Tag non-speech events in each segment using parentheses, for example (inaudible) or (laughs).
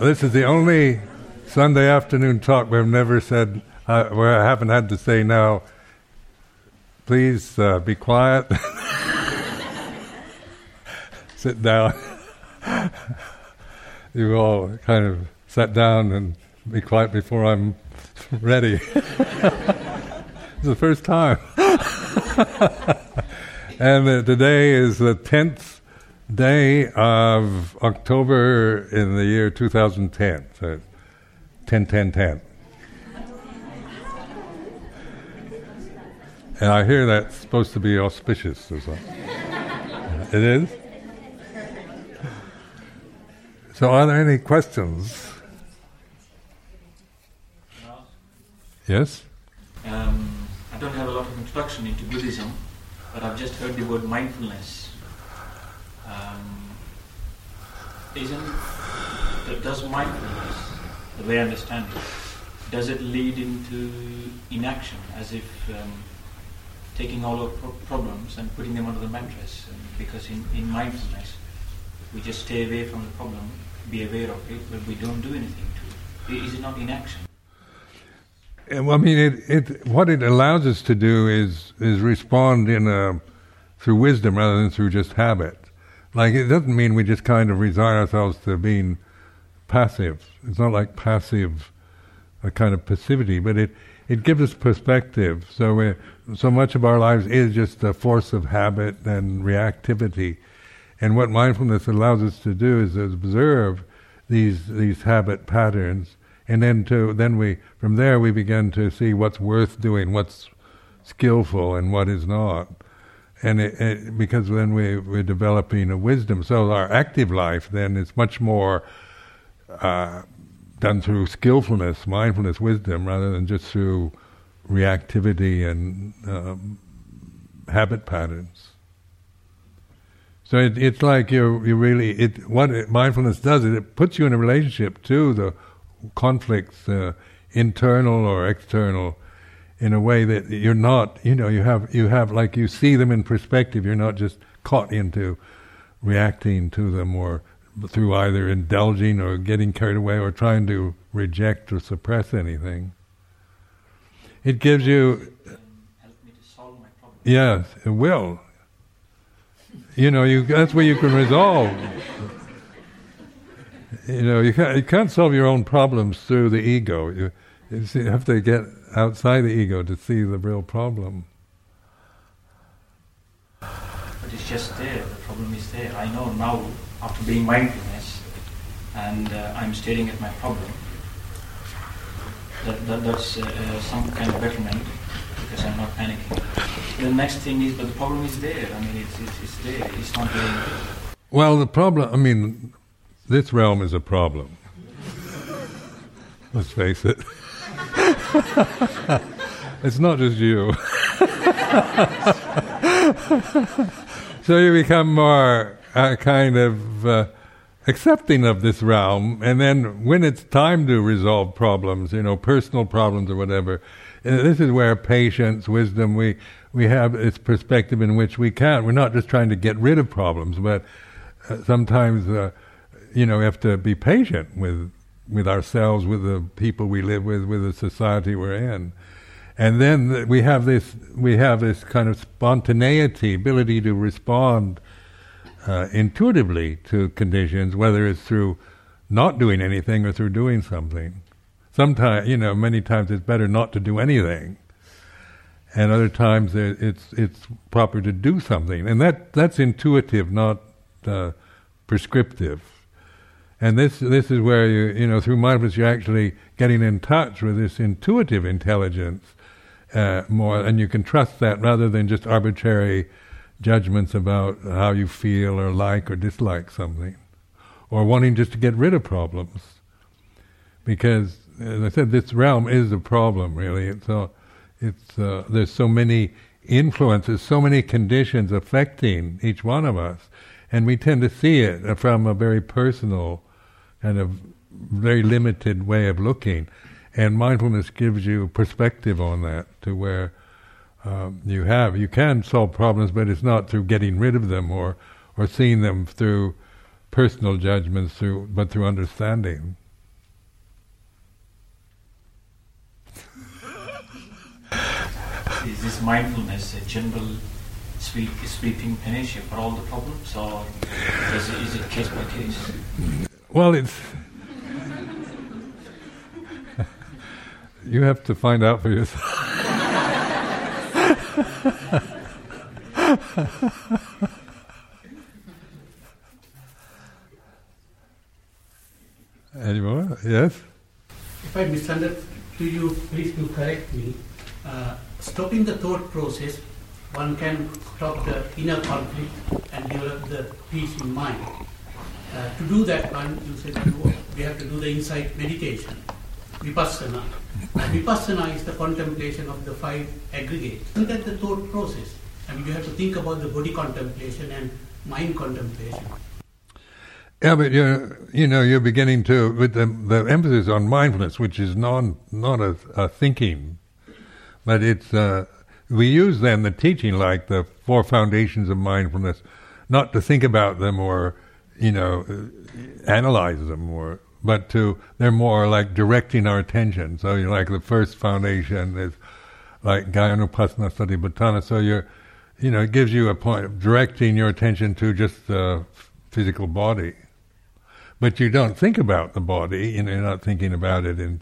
This is the only Sunday afternoon talk where I've never said, uh, where I haven't had to say now, please uh, be quiet. (laughs) Sit down. (laughs) you all kind of sat down and be quiet before I'm ready. (laughs) it's the first time. and uh, today is the 10th day of October in the year 2010. So 10, 10, 10. And I hear that's supposed to be auspicious or something. (laughs) it is? So, are there any questions? Yes? Um, I don't have a lot of introduction into Buddhism, but I've just heard the word mindfulness um, isn't does mindfulness, the way I understand it, does it lead into inaction, as if um, taking all our pro- problems and putting them under the mattress? Because in, in mindfulness, we just stay away from the problem, be aware of it, but we don't do anything to it. Is it not inaction? Well, I mean, it, it, what it allows us to do is is respond in a, through wisdom rather than through just habit. Like it doesn't mean we just kind of resign ourselves to being passive. It's not like passive, a kind of passivity, but it it gives us perspective. So so much of our lives is just a force of habit and reactivity, and what mindfulness allows us to do is observe these these habit patterns, and then to then we from there we begin to see what's worth doing, what's skillful, and what is not and it, it, because then we, we're developing a wisdom. So our active life then is much more uh, done through skillfulness, mindfulness, wisdom, rather than just through reactivity and um, habit patterns. So it, it's like you you really it what it, mindfulness does is it puts you in a relationship to the conflicts, uh, internal or external, in a way that you're not, you know, you have, you have, like you see them in perspective, you're not just caught into reacting to them or through either indulging or getting carried away or trying to reject or suppress anything. It gives you. Yes, it will. You know, you, that's where you can resolve. You know, you can't, you can't solve your own problems through the ego. You, you have to get outside the ego to see the real problem. But it's just there, the problem is there. I know now, after being mindfulness, and uh, I'm staring at my problem, that, that that's uh, uh, some kind of betterment because I'm not panicking. The next thing is, but the problem is there. I mean, it's, it's, it's there. It's not there. Well, the problem, I mean, this realm is a problem. (laughs) Let's face it. (laughs) it's not just you. (laughs) so you become more uh, kind of uh, accepting of this realm, and then when it's time to resolve problems, you know, personal problems or whatever, uh, this is where patience, wisdom, we we have this perspective in which we can't. We're not just trying to get rid of problems, but uh, sometimes, uh, you know, we have to be patient with with ourselves, with the people we live with, with the society we're in. And then we have this we have this kind of spontaneity, ability to respond uh, intuitively to conditions, whether it's through not doing anything or through doing something. Sometimes, you know, many times it's better not to do anything, and other times it's it's proper to do something, and that that's intuitive, not uh, prescriptive. And this this is where you you know through mindfulness you're actually getting in touch with this intuitive intelligence uh, more, and you can trust that rather than just arbitrary judgments about how you feel or like or dislike something, or wanting just to get rid of problems. Because as I said, this realm is a problem really. It's so it's uh, there's so many influences, so many conditions affecting each one of us, and we tend to see it from a very personal and a very limited way of looking. And mindfulness gives you perspective on that to where um, you have. You can solve problems, but it's not through getting rid of them or, or seeing them through personal judgments, through, but through understanding. Is this mindfulness a general sweep, sweeping panacea for all the problems, or is it, is it case by case? Well, it's. (laughs) you have to find out for yourself. (laughs) Any more? Yes? If I misunderstood you, please do correct me. Uh, stopping the thought process, one can stop the inner conflict and develop the peace in mind. Uh, to do that, one, you said we have to do the insight meditation, vipassana. Vipassana is the contemplation of the five aggregates. Look at the thought process. I mean, you have to think about the body contemplation and mind contemplation. Yeah, but you're, you know, you're beginning to, with the, the emphasis on mindfulness, which is non, not a, a thinking, but it's, uh, we use then the teaching like the four foundations of mindfulness, not to think about them or, you know, analyze them or, but to, they're more like directing our attention. So you're like the first foundation is like Kayanupassana Satipatthana. So you're, you know, it gives you a point of directing your attention to just the physical body but you don't think about the body. You know, you're not thinking about it in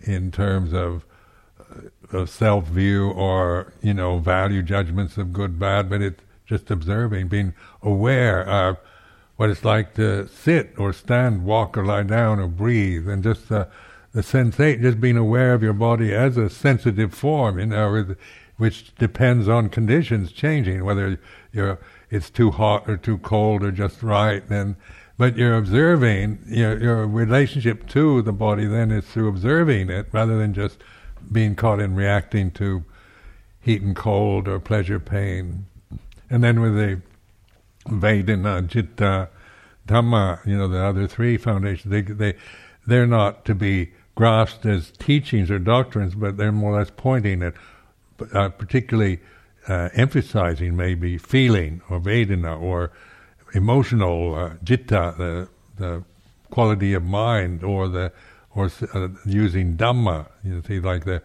in terms of, uh, of self view or you know value judgments of good bad, but it's just observing, being aware of what it's like to sit or stand, walk or lie down or breathe, and just the the sensate, just being aware of your body as a sensitive form, you know, which depends on conditions changing, whether you're it's too hot or too cold or just right, then but you're observing your, your relationship to the body then is through observing it rather than just being caught in reacting to heat and cold or pleasure, pain. And then with the Vedana, Citta, Dhamma, you know, the other three foundations, they, they, they're not to be grasped as teachings or doctrines, but they're more or less pointing at, uh, particularly uh, emphasizing maybe feeling or Vedana or emotional uh, citta, the the quality of mind, or the or uh, using dhamma. You see, like the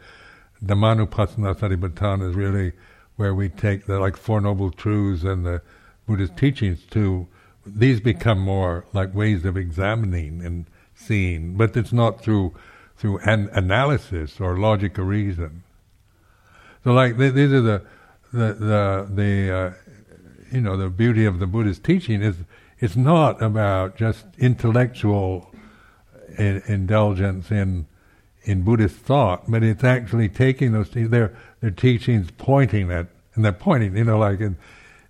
dhammanupassana satipatthana is really where we take the like four noble truths and the Buddhist teachings to. These become more like ways of examining and seeing, but it's not through through an analysis or logic or reason. So, like th- these are the the the, the uh, you know, the beauty of the Buddhist teaching is it's not about just intellectual in, indulgence in in Buddhist thought, but it's actually taking those their their teachings pointing at and they're pointing, you know, like in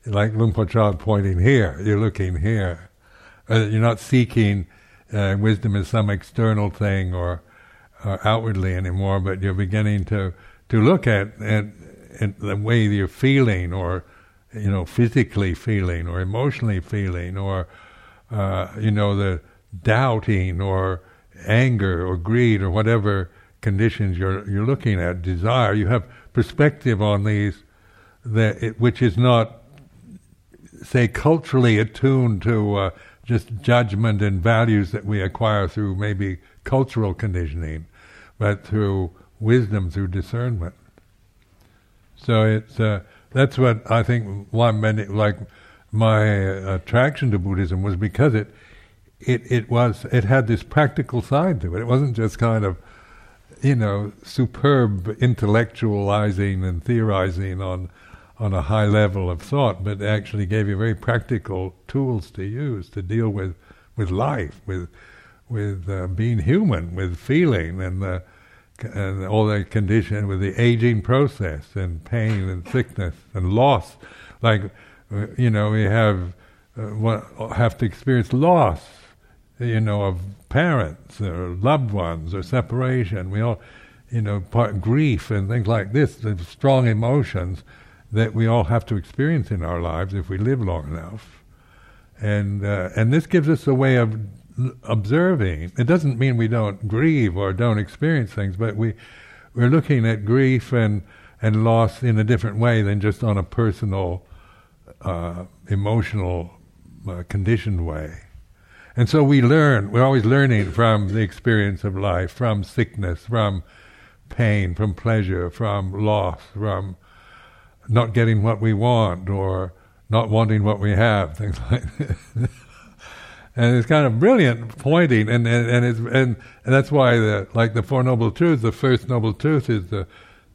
like Luang Por pointing here, you're looking here. Uh, you're not seeking uh, wisdom as some external thing or, or outwardly anymore, but you're beginning to to look at, at, at the way you're feeling or you know, physically feeling or emotionally feeling or, uh, you know, the doubting or anger or greed or whatever conditions you're you're looking at, desire. You have perspective on these, that it, which is not, say, culturally attuned to uh, just judgment and values that we acquire through maybe cultural conditioning, but through wisdom, through discernment. So it's. Uh, that's what I think. Why many like my attraction to Buddhism was because it it it was it had this practical side to it. It wasn't just kind of you know superb intellectualizing and theorizing on on a high level of thought, but actually gave you very practical tools to use to deal with with life, with with uh, being human, with feeling and and all that condition with the aging process and pain and sickness and loss. Like, uh, you know, we have uh, have to experience loss, you know, of parents or loved ones or separation. We all, you know, part grief and things like this. The strong emotions that we all have to experience in our lives if we live long enough. And uh, and this gives us a way of observing. It doesn't mean we don't grieve or don't experience things, but we we're looking at grief and and loss in a different way than just on a personal, uh, emotional, uh, conditioned way. And so we learn. We're always learning from the experience of life, from sickness, from pain, from pleasure, from loss, from not getting what we want or not wanting what we have, (laughs) things like this. and it's kind of brilliant pointing, and and and, it's, and, and that's why the like the four noble truths. The first noble truth is the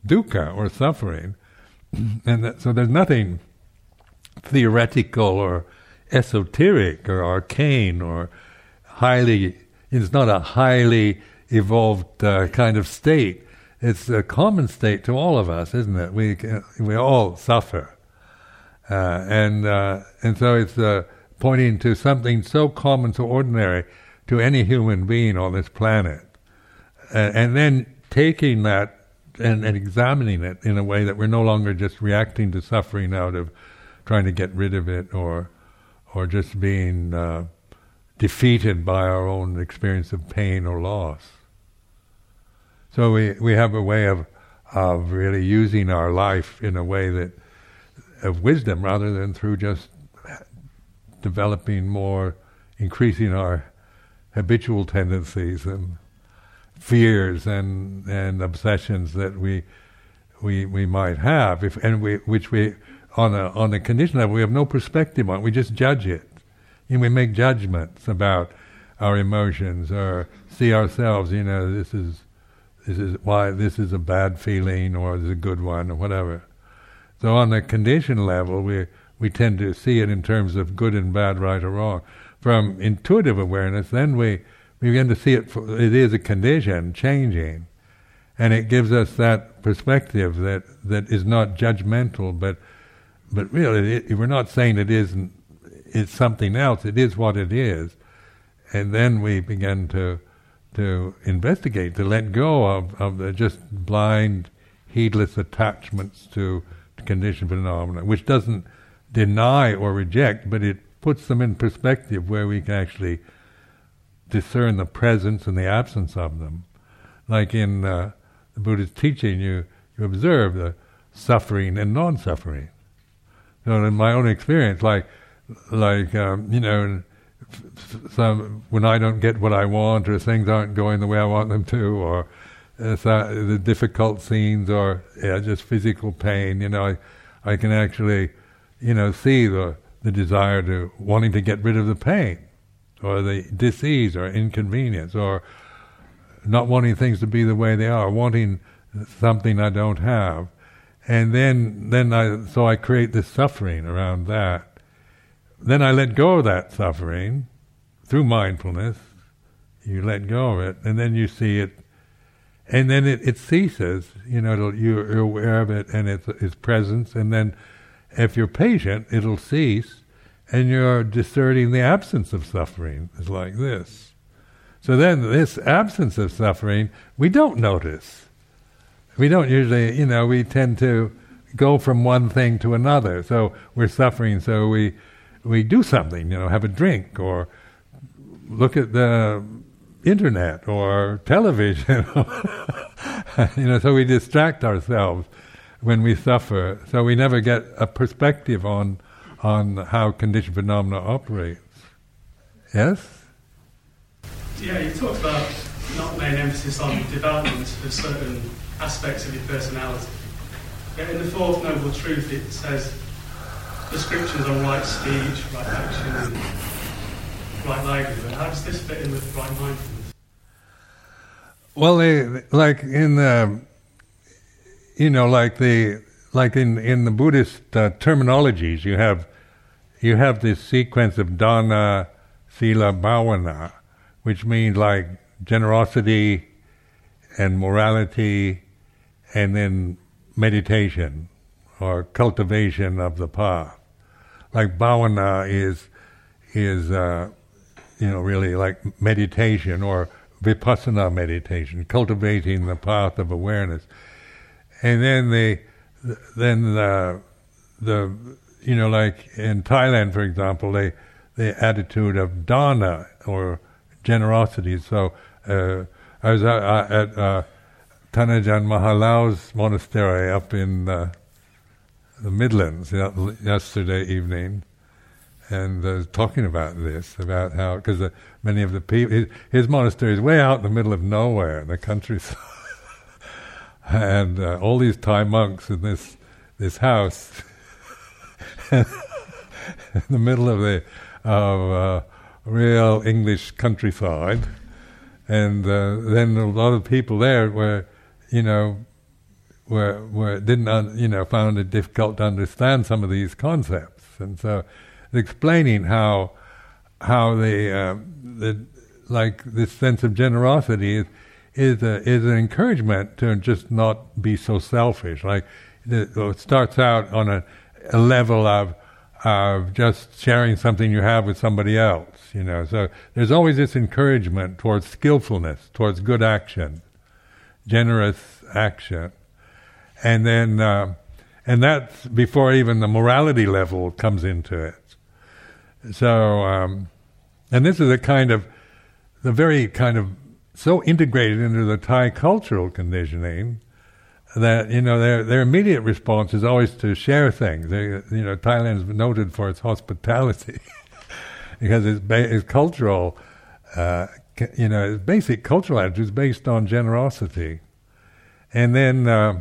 dukkha or suffering, (clears throat) and that, so there's nothing theoretical or esoteric or arcane or highly. It's not a highly evolved uh, kind of state. It's a common state to all of us, isn't it? We we all suffer, uh, and uh, and so it's uh, pointing to something so common, so ordinary to any human being on this planet, and then taking that and, and examining it in a way that we're no longer just reacting to suffering out of trying to get rid of it or or just being uh, defeated by our own experience of pain or loss. So we, we have a way of of really using our life in a way that of wisdom rather than through just developing more, increasing our habitual tendencies and fears and and obsessions that we we we might have, if and we which we on a on a condition level we have no perspective on. We just judge it, and we make judgments about our emotions or see ourselves. You know, this is this is why this is a bad feeling or is a good one or whatever. So on the condition level, we we tend to see it in terms of good and bad, right or wrong. From intuitive awareness, then we we begin to see it. For, it is a condition changing, and it gives us that perspective that that is not judgmental, but but really, it, we're not saying it isn't. It's something else. It is what it is, and then we begin to to investigate, to let go of, of the just blind, heedless attachments to conditioned phenomena, which doesn't deny or reject, but it puts them in perspective where we can actually discern the presence and the absence of them. Like in uh, the Buddha's teaching, you, you observe the suffering and non-suffering. So in my own experience, like like um, you know, some when I don't get what I want or things aren't going the way I want them to, or uh, the difficult scenes or yeah, just physical pain, you know, I, I can actually, you know, see the the desire to wanting to get rid of the pain, or the disease or inconvenience, or not wanting things to be the way they are, wanting something I don't have, and then then I so I create this suffering around that then I let go of that suffering through mindfulness. You let go of it, and then you see it, and then it, it ceases. You know, you're aware of it and its, its presence, and then if you're patient, it'll cease, and you're discerning the absence of suffering. It's like this. So then, this absence of suffering, we don't notice. We don't usually, you know, we tend to go from one thing to another. So we're suffering, so we we do something, you know, have a drink or look at the internet or television, (laughs) you know, so we distract ourselves when we suffer. So we never get a perspective on on how conditioned phenomena operates. Yes. Yeah, you talked about not laying emphasis on development of certain aspects of your personality. In the fourth noble truth, it says descriptions on right speech, right action, right livelihood. How does this fit in with right mindfulness? Well, like in the, you know, like the like in in the Buddhist uh, terminologies, you have you have this sequence of dana, sila, bhavana, which means like generosity and morality, and then meditation or cultivation of the path. Like bhavana is is uh, you know really like meditation or vipassana meditation, cultivating the path of awareness, and then the then the the you know like in Thailand for example they the attitude of dana or generosity. So uh, I was uh, at uh, Thanajan Mahalao's monastery up in uh, the Midlands yesterday evening, and uh, talking about this, about how because uh, many of the people, his, his, monastery is way out in the middle of nowhere in the countryside, (laughs) and uh, all these Thai monks in this this house (laughs) in the middle of the of uh, real English countryside, and uh, then a lot of people there were, you know, were were didn't un, you know found it difficult to understand some of these concepts, and so explaining how how the uh, the like this sense of generosity is is a, is an encouragement to just not be so selfish. Like it starts out on a, a level of of just sharing something you have with somebody else. You know, so there's always this encouragement towards skillfulness, towards good action, generous action, and then uh, and that's before even the morality level comes into it. So, um, and this is a kind of the very kind of so integrated into the Thai cultural conditioning that you know their their immediate response is always to share things. They, you know, Thailand is noted for its hospitality (laughs) because its, ba- its cultural, uh, you know, its basic cultural attitude is based on generosity, and then uh,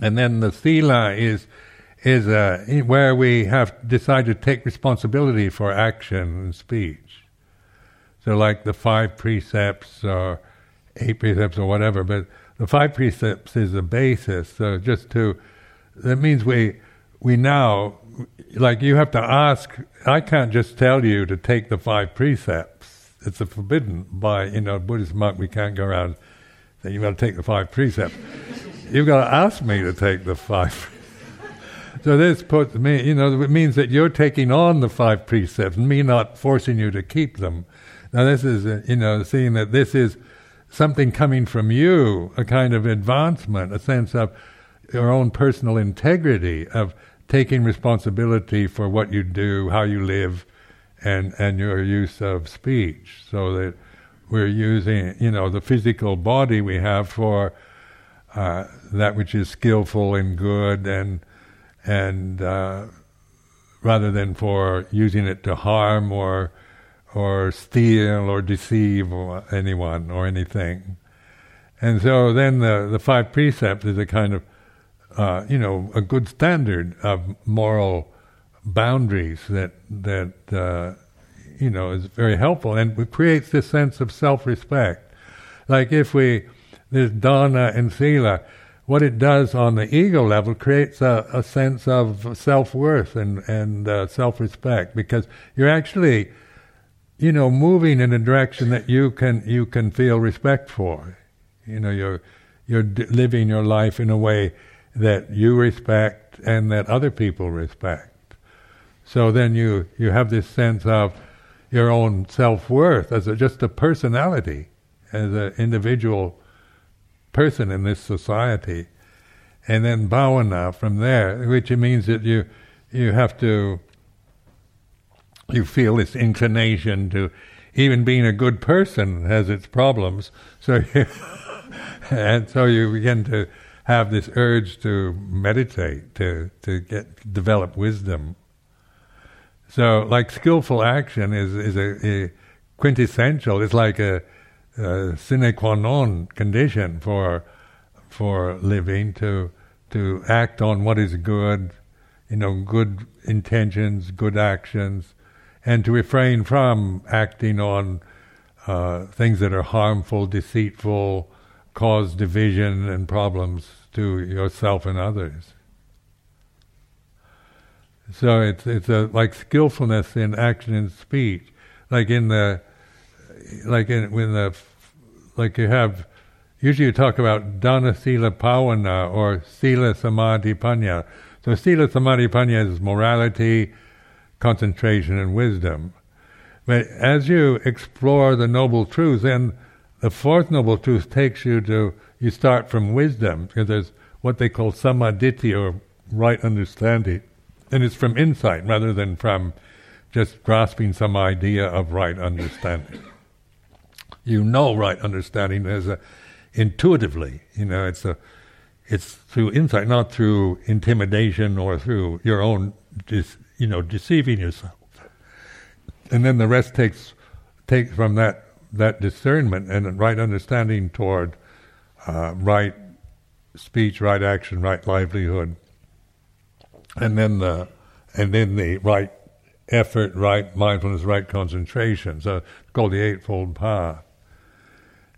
and then the sila is is uh, where we have decided to take responsibility for action and speech. So, like the five precepts or eight precepts or whatever, but the five precepts is the basis. So, just to that means we we now like you have to ask. I can't just tell you to take the five precepts. It's a forbidden by you know Buddhist monk. We can't go around saying you've got to take the five precepts. You've got to ask me to take the five. (laughs) So this puts me, you know, it means that you're taking on the five precepts, me not forcing you to keep them. Now this is, uh, you know, seeing that this is something coming from you, a kind of advancement, a sense of your own personal integrity, of taking responsibility for what you do, how you live, and and your use of speech, so that we're using, you know, the physical body we have for uh, that which is skillful and good and and uh, rather than for using it to harm or or steal or deceive anyone or anything. And so then the the five precepts is a kind of uh, you know a good standard of moral boundaries that that uh, you know is very helpful and creates this sense of self-respect. Like if we this dana and sila what it does on the ego level creates a, a sense of self worth and and uh, self respect because you're actually, you know, moving in a direction that you can you can feel respect for. You know, you're you're d- living your life in a way that you respect and that other people respect. So then you you have this sense of your own self worth as a, just a personality, as an individual person in this society, and then bhavana from there, which means that you you have to you feel this inclination to even being a good person has its problems. So (laughs) you and so you begin to have this urge to meditate, to to get develop wisdom. So, like skillful action is is a, a quintessential. It's like a uh, sine qua non condition for for living to to act on what is good, you know, good intentions, good actions, and to refrain from acting on uh, things that are harmful, deceitful, cause division and problems to yourself and others. So it's it's a like skillfulness in action and speech, like in the like in when the like you have usually you talk about dana sila bhavana or sila samadhi panya. So sila samadhi panya is morality, concentration, and wisdom. But as you explore the noble truths, then the fourth noble truth takes you to you start from wisdom because there's what they call samma ditthi or right understanding, and it's from insight rather than from just grasping some idea of right understanding you know right understanding as a intuitively. You know, it's a it's through insight, not through intimidation or through your own, dis, you know, deceiving yourself. And then the rest takes takes from that that discernment and right understanding toward uh, right speech, right action, right livelihood, and then the and then the right effort, right mindfulness, right concentration. So it's called the Eightfold Path.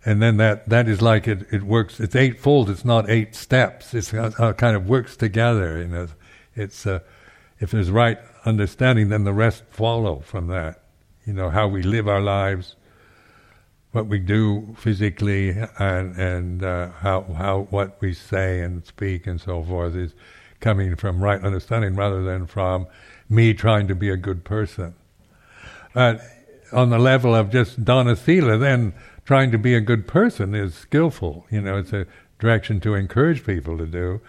And then that, that is like it, it works, it's eightfold, it's not eight steps, it's uh, uh kind of works together. You know, it's, uh, if there's right understanding, then the rest follow from that. You know, how we live our lives, what we do physically, and, and uh, how, how what we say and speak and so forth is coming from right understanding rather than from me trying to be a good person. But on the level of just dana sila, then trying to be a good person is skillful. You know, it's a direction to encourage people to do,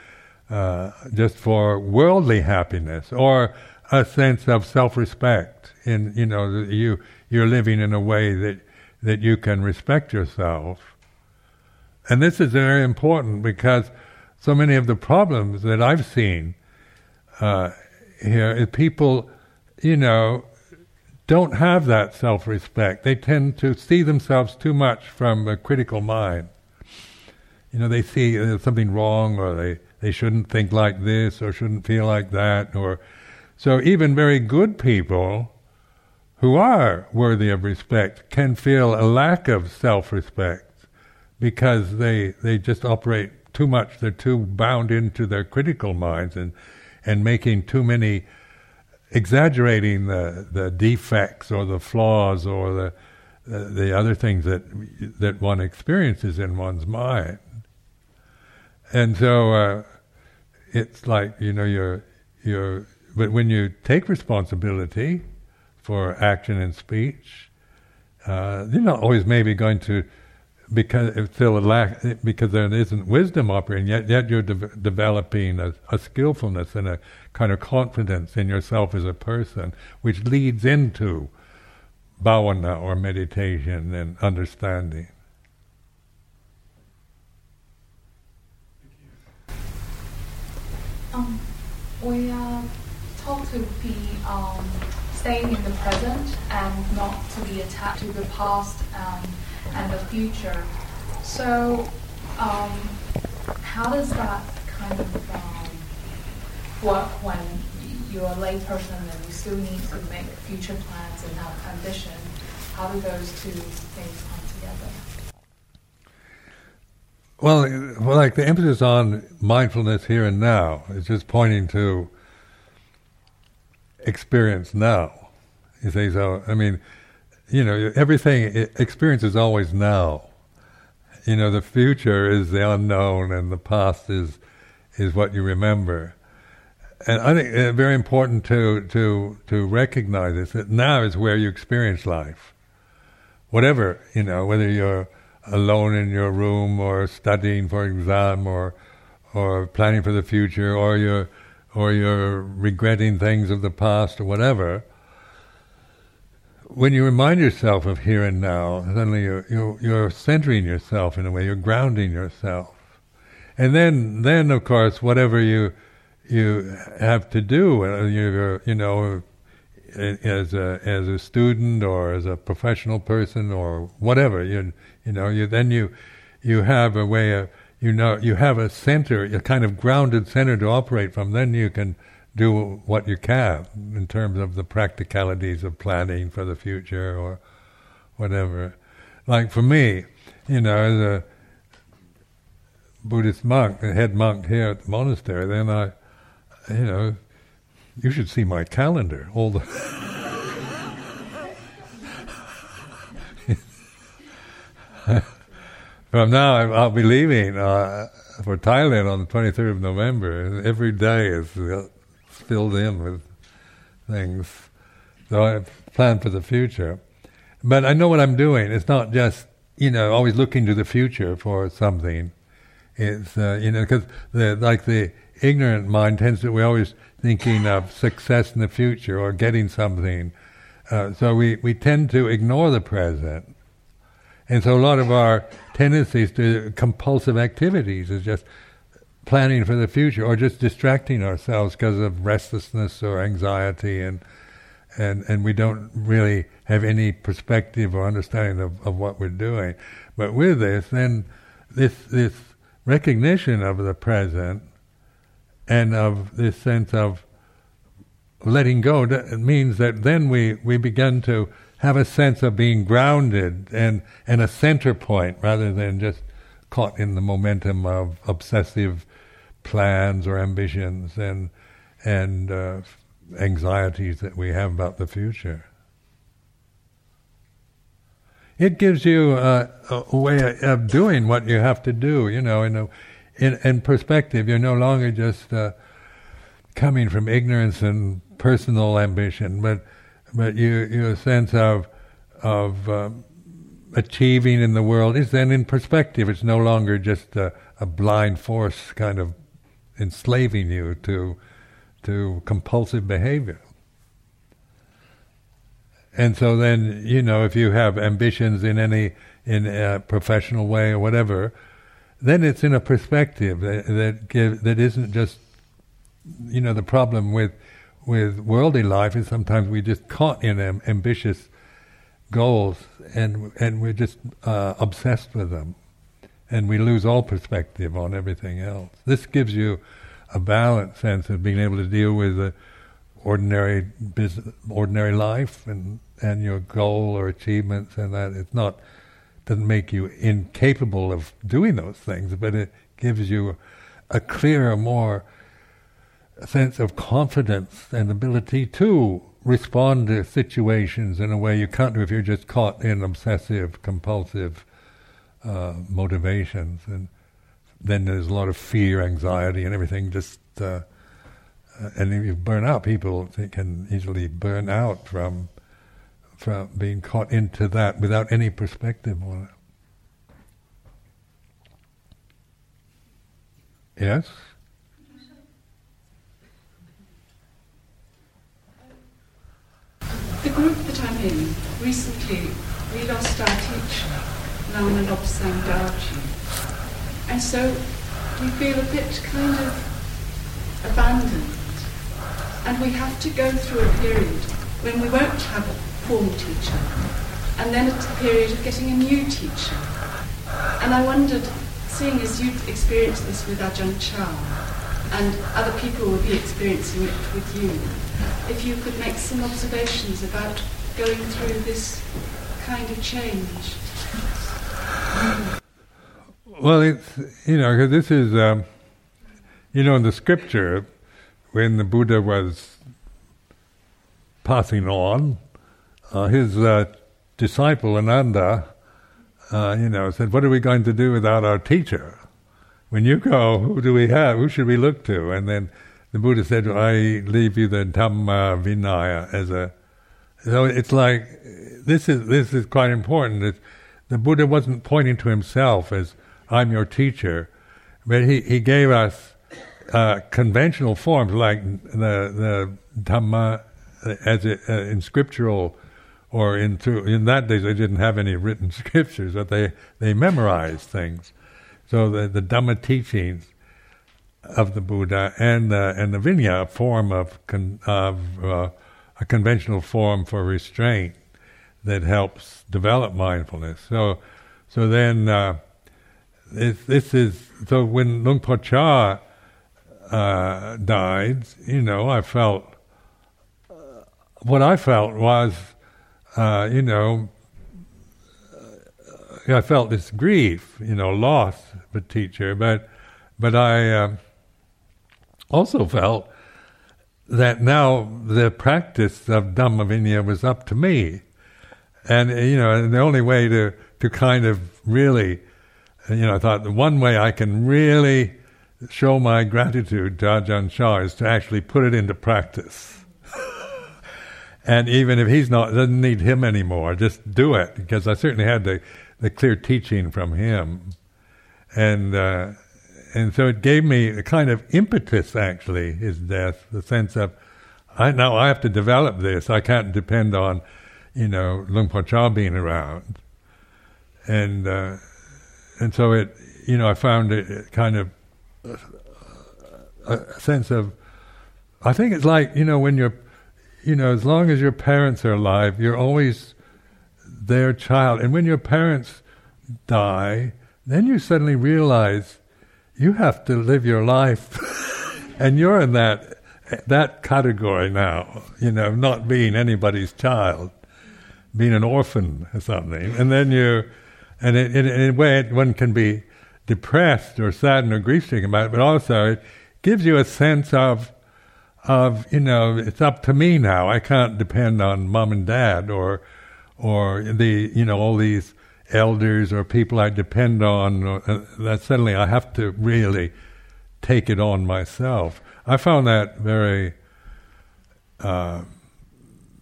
uh, just for worldly happiness or a sense of self-respect. In you know, you you're living in a way that that you can respect yourself, and this is very important because so many of the problems that I've seen uh, here is people, you know, don't have that self respect. They tend to see themselves too much from a critical mind. You know, they see there's something wrong, or they, they shouldn't think like this, or shouldn't feel like that, or so even very good people who are worthy of respect can feel a lack of self respect because they they just operate too much, they're too bound into their critical minds and and making too many exaggerating the, the defects or the flaws or the the other things that that one experiences in one's mind. And so uh, it's like you know you're you're but when you take responsibility for action and speech, uh, you're not always maybe going to because still a lack because there isn't wisdom operating yet. Yet you're de- developing a, a, skillfulness and a kind of confidence in yourself as a person, which leads into bhavana or meditation and understanding. Um, we are told to be um, staying in the present and not to be attached to the past. Um, and the future. So, um, how does that kind of um, work when you're a layperson and you still need to make future plans and have ambition? How do those two things come together? Well, like the emphasis on mindfulness here and now is just pointing to experience now. You say so. I mean, you know, everything, experience is always now. You know, the future is the unknown and the past is, is what you remember. And I think it's very important to, to, to recognize this, that now is where you experience life. Whatever, you know, whether you're alone in your room or studying for exam or, or planning for the future or you're, or you're regretting things of the past or whatever, when you remind yourself of here and now, suddenly you're, you're, you're, centering yourself in a way, you're grounding yourself. And then, then of course, whatever you, you have to do, you you know, as a, as a student or as a professional person or whatever, you, you know, you, then you, you have a way of, you know, you have a center, a kind of grounded center to operate from, then you can do what you can in terms of the practicalities of planning for the future or whatever. Like for me, you know, as a Buddhist monk, a head monk here at the monastery, then I, you know, you should see my calendar. All the (laughs) from now, I'll be leaving uh, for Thailand on the 23rd of November. Every day is uh, filled in with things. So I plan for the future. But I know what I'm doing. It's not just, you know, always looking to the future for something. It's, uh, you know, because the, like the ignorant mind tends to, we're always thinking of success in the future or getting something. Uh, so we, we tend to ignore the present. And so a lot of our tendencies to compulsive activities is just planning for the future or just distracting ourselves because of restlessness or anxiety and and and we don't really have any perspective or understanding of, of what we're doing. But with this, then this this recognition of the present and of this sense of letting go means that then we, we begin to have a sense of being grounded and, and a center point rather than just caught in the momentum of obsessive plans or ambitions and and uh, anxieties that we have about the future. It gives you a, a way of doing what you have to do, you know, in, a, in, in perspective. You're no longer just uh, coming from ignorance and personal ambition, but but you you a sense of of um, achieving in the world is then in perspective. It's no longer just a, a blind force kind of enslaving you to to compulsive behavior. And so then, you know, if you have ambitions in any in a professional way or whatever, then it's in a perspective that that, give, that isn't just, you know, the problem with with worldly life is sometimes we just caught in am- ambitious goals and and we're just uh, obsessed with them, and we lose all perspective on everything else. This gives you a balanced sense of being able to deal with the ordinary business, ordinary life, and and your goal or achievements, and that it's not doesn't make you incapable of doing those things, but it gives you a clearer, more sense of confidence and ability to respond to situations in a way you can't do if you're just caught in obsessive, compulsive uh, motivations. And then there's a lot of fear, anxiety, and everything just. Uh, uh, and if you burn out, people can easily burn out from from being caught into that without any perspective on it. Yes. The group that I'm in, recently we lost our teacher, And so we feel a bit kind of abandoned. And we have to go through a period when we won't have a formal teacher, and then a period of getting a new teacher. And I wondered, seeing as you've experienced this with Ajahn Chah, and other people will be experiencing it with you, if you could make some observations about going through this kind of change. Well, it's, you know, because this is, um, you know, in the scripture, when the Buddha was passing on, uh, his uh, disciple Ananda, uh, you know, said, "What are we going to do without our teacher? When you go, who do we have? Who should we look to?" And then the Buddha said, "I leave you the Dhamma Vinaya as a." So it's like this is this is quite important. It's, the Buddha wasn't pointing to himself as I'm your teacher, but he, he gave us uh, conventional forms like the the Dhamma as it, uh, in scriptural or in in that days they didn't have any written (laughs) scriptures, but they they memorized things. So the the Dhamma teachings of the Buddha and the and the Vinaya, a form of con, of uh, a conventional form for restraint that helps develop mindfulness. So so then uh, this, this is so when Luang Por Chah uh, died, you know, I felt what I felt was uh, you know, I felt this grief, you know, loss of a teacher, but but I uh, also felt that now the practice of Dhamma Vinaya was up to me, and you know, and the only way to to kind of really, you know, I thought the one way I can really show my gratitude to Ajahn Chah is to actually put it into practice. (laughs) And even if he's not, doesn't need him anymore, just do it because I certainly had the, the clear teaching from him, and uh, and so it gave me a kind of impetus. Actually, his death, the sense of I now I have to develop this. I can't depend on, you know, Luang Por Chah being around, and uh, and so it, you know, I found it kind of a, a sense of. I think it's like you know when you're you know, as long as your parents are alive, you're always their child. And when your parents die, then you suddenly realize you have to live your life, (laughs) and you're in that that category now. You know, not being anybody's child, being an orphan or something, and then you, and in, in, in a way, one can be depressed or saddened or grief-stricken about it, but also it gives you a sense of of you know it's up to me now. I can't depend on mom and dad or or the you know all these elders or people I depend on. Or, uh, that suddenly I have to really take it on myself. I found that very uh,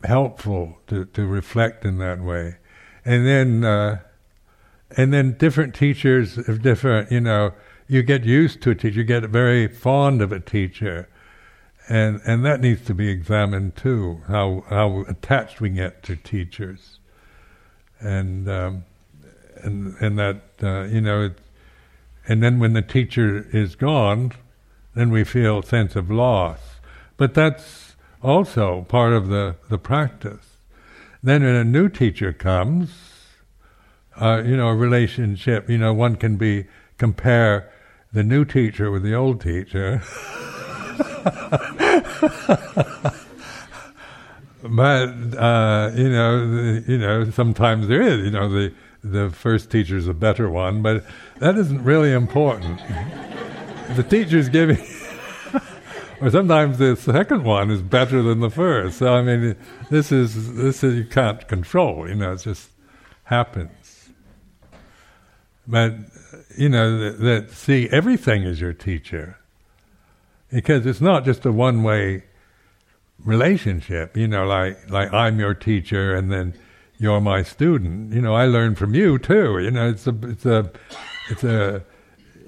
helpful to to reflect in that way, and then uh, and then different teachers of different you know you get used to a teacher, you get very fond of a teacher and and that needs to be examined too. How how attached we get to teachers, and um, and and that uh, you know, it, and then when the teacher is gone, then we feel a sense of loss. But that's also part of the the practice. Then when a new teacher comes, uh, you know, a relationship. You know, one can be compare the new teacher with the old teacher. (laughs) but uh, you know, the, you know, sometimes there is. You know, the the first teacher is a better one, but that isn't really important. (laughs) the teacher's giving, (laughs) or sometimes the second one is better than the first. So I mean, this is this is you can't control. You know, it just happens. But you know that, that see everything is your teacher because it's not just a one-way relationship. You know, like like I'm your teacher, and then you're my student. You know, I learn from you too. You know, it's a it's a it's a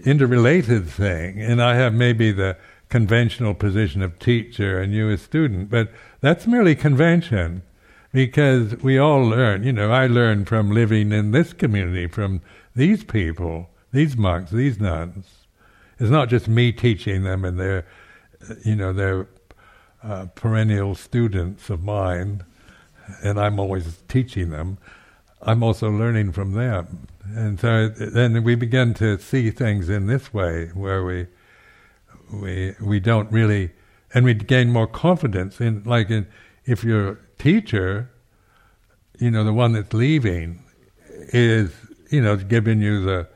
interrelated thing, and I have maybe the conventional position of teacher and you as student, but that's merely convention because we all learn. You know, I learn from living in this community, from these people, these monks, these nuns. It's not just me teaching them and they're, you know, they're uh, perennial students of mine, and I'm always teaching them. I'm also learning from them, and so then we begin to see things in this way, where we we we don't really, and we gain more confidence in, like, in, if your teacher, you know, the one that's leaving, is you know giving you the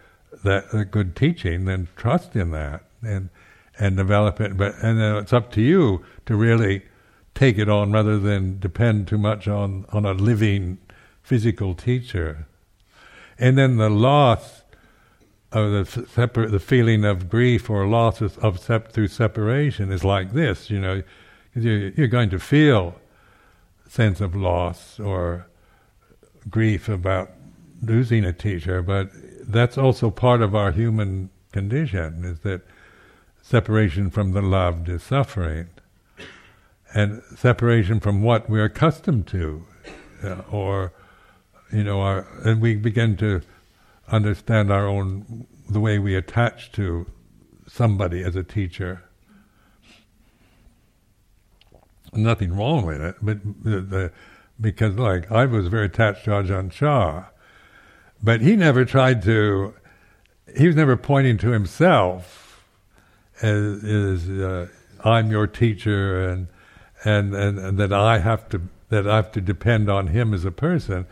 that a good teaching, then trust in that and and develop it. But and then it's up to you to really take it on rather than depend too much on on a living physical teacher. And then the loss of the separ- the feeling of grief or loss of, of sep- through separation is like this. You know, you, you're going to feel sense of loss or grief about losing a teacher, but that's also part of our human condition, is that separation from the loved is suffering. And separation from what we're accustomed to, uh, or, you know, our, and we begin to understand our own, the way we attach to somebody as a teacher. Nothing wrong with it, but the, the because like I was very attached to Ajahn Chah, but he never tried to, he was never pointing to himself as, as uh, I'm your teacher and, and, and, and, that I have to, that I have to depend on him as a person.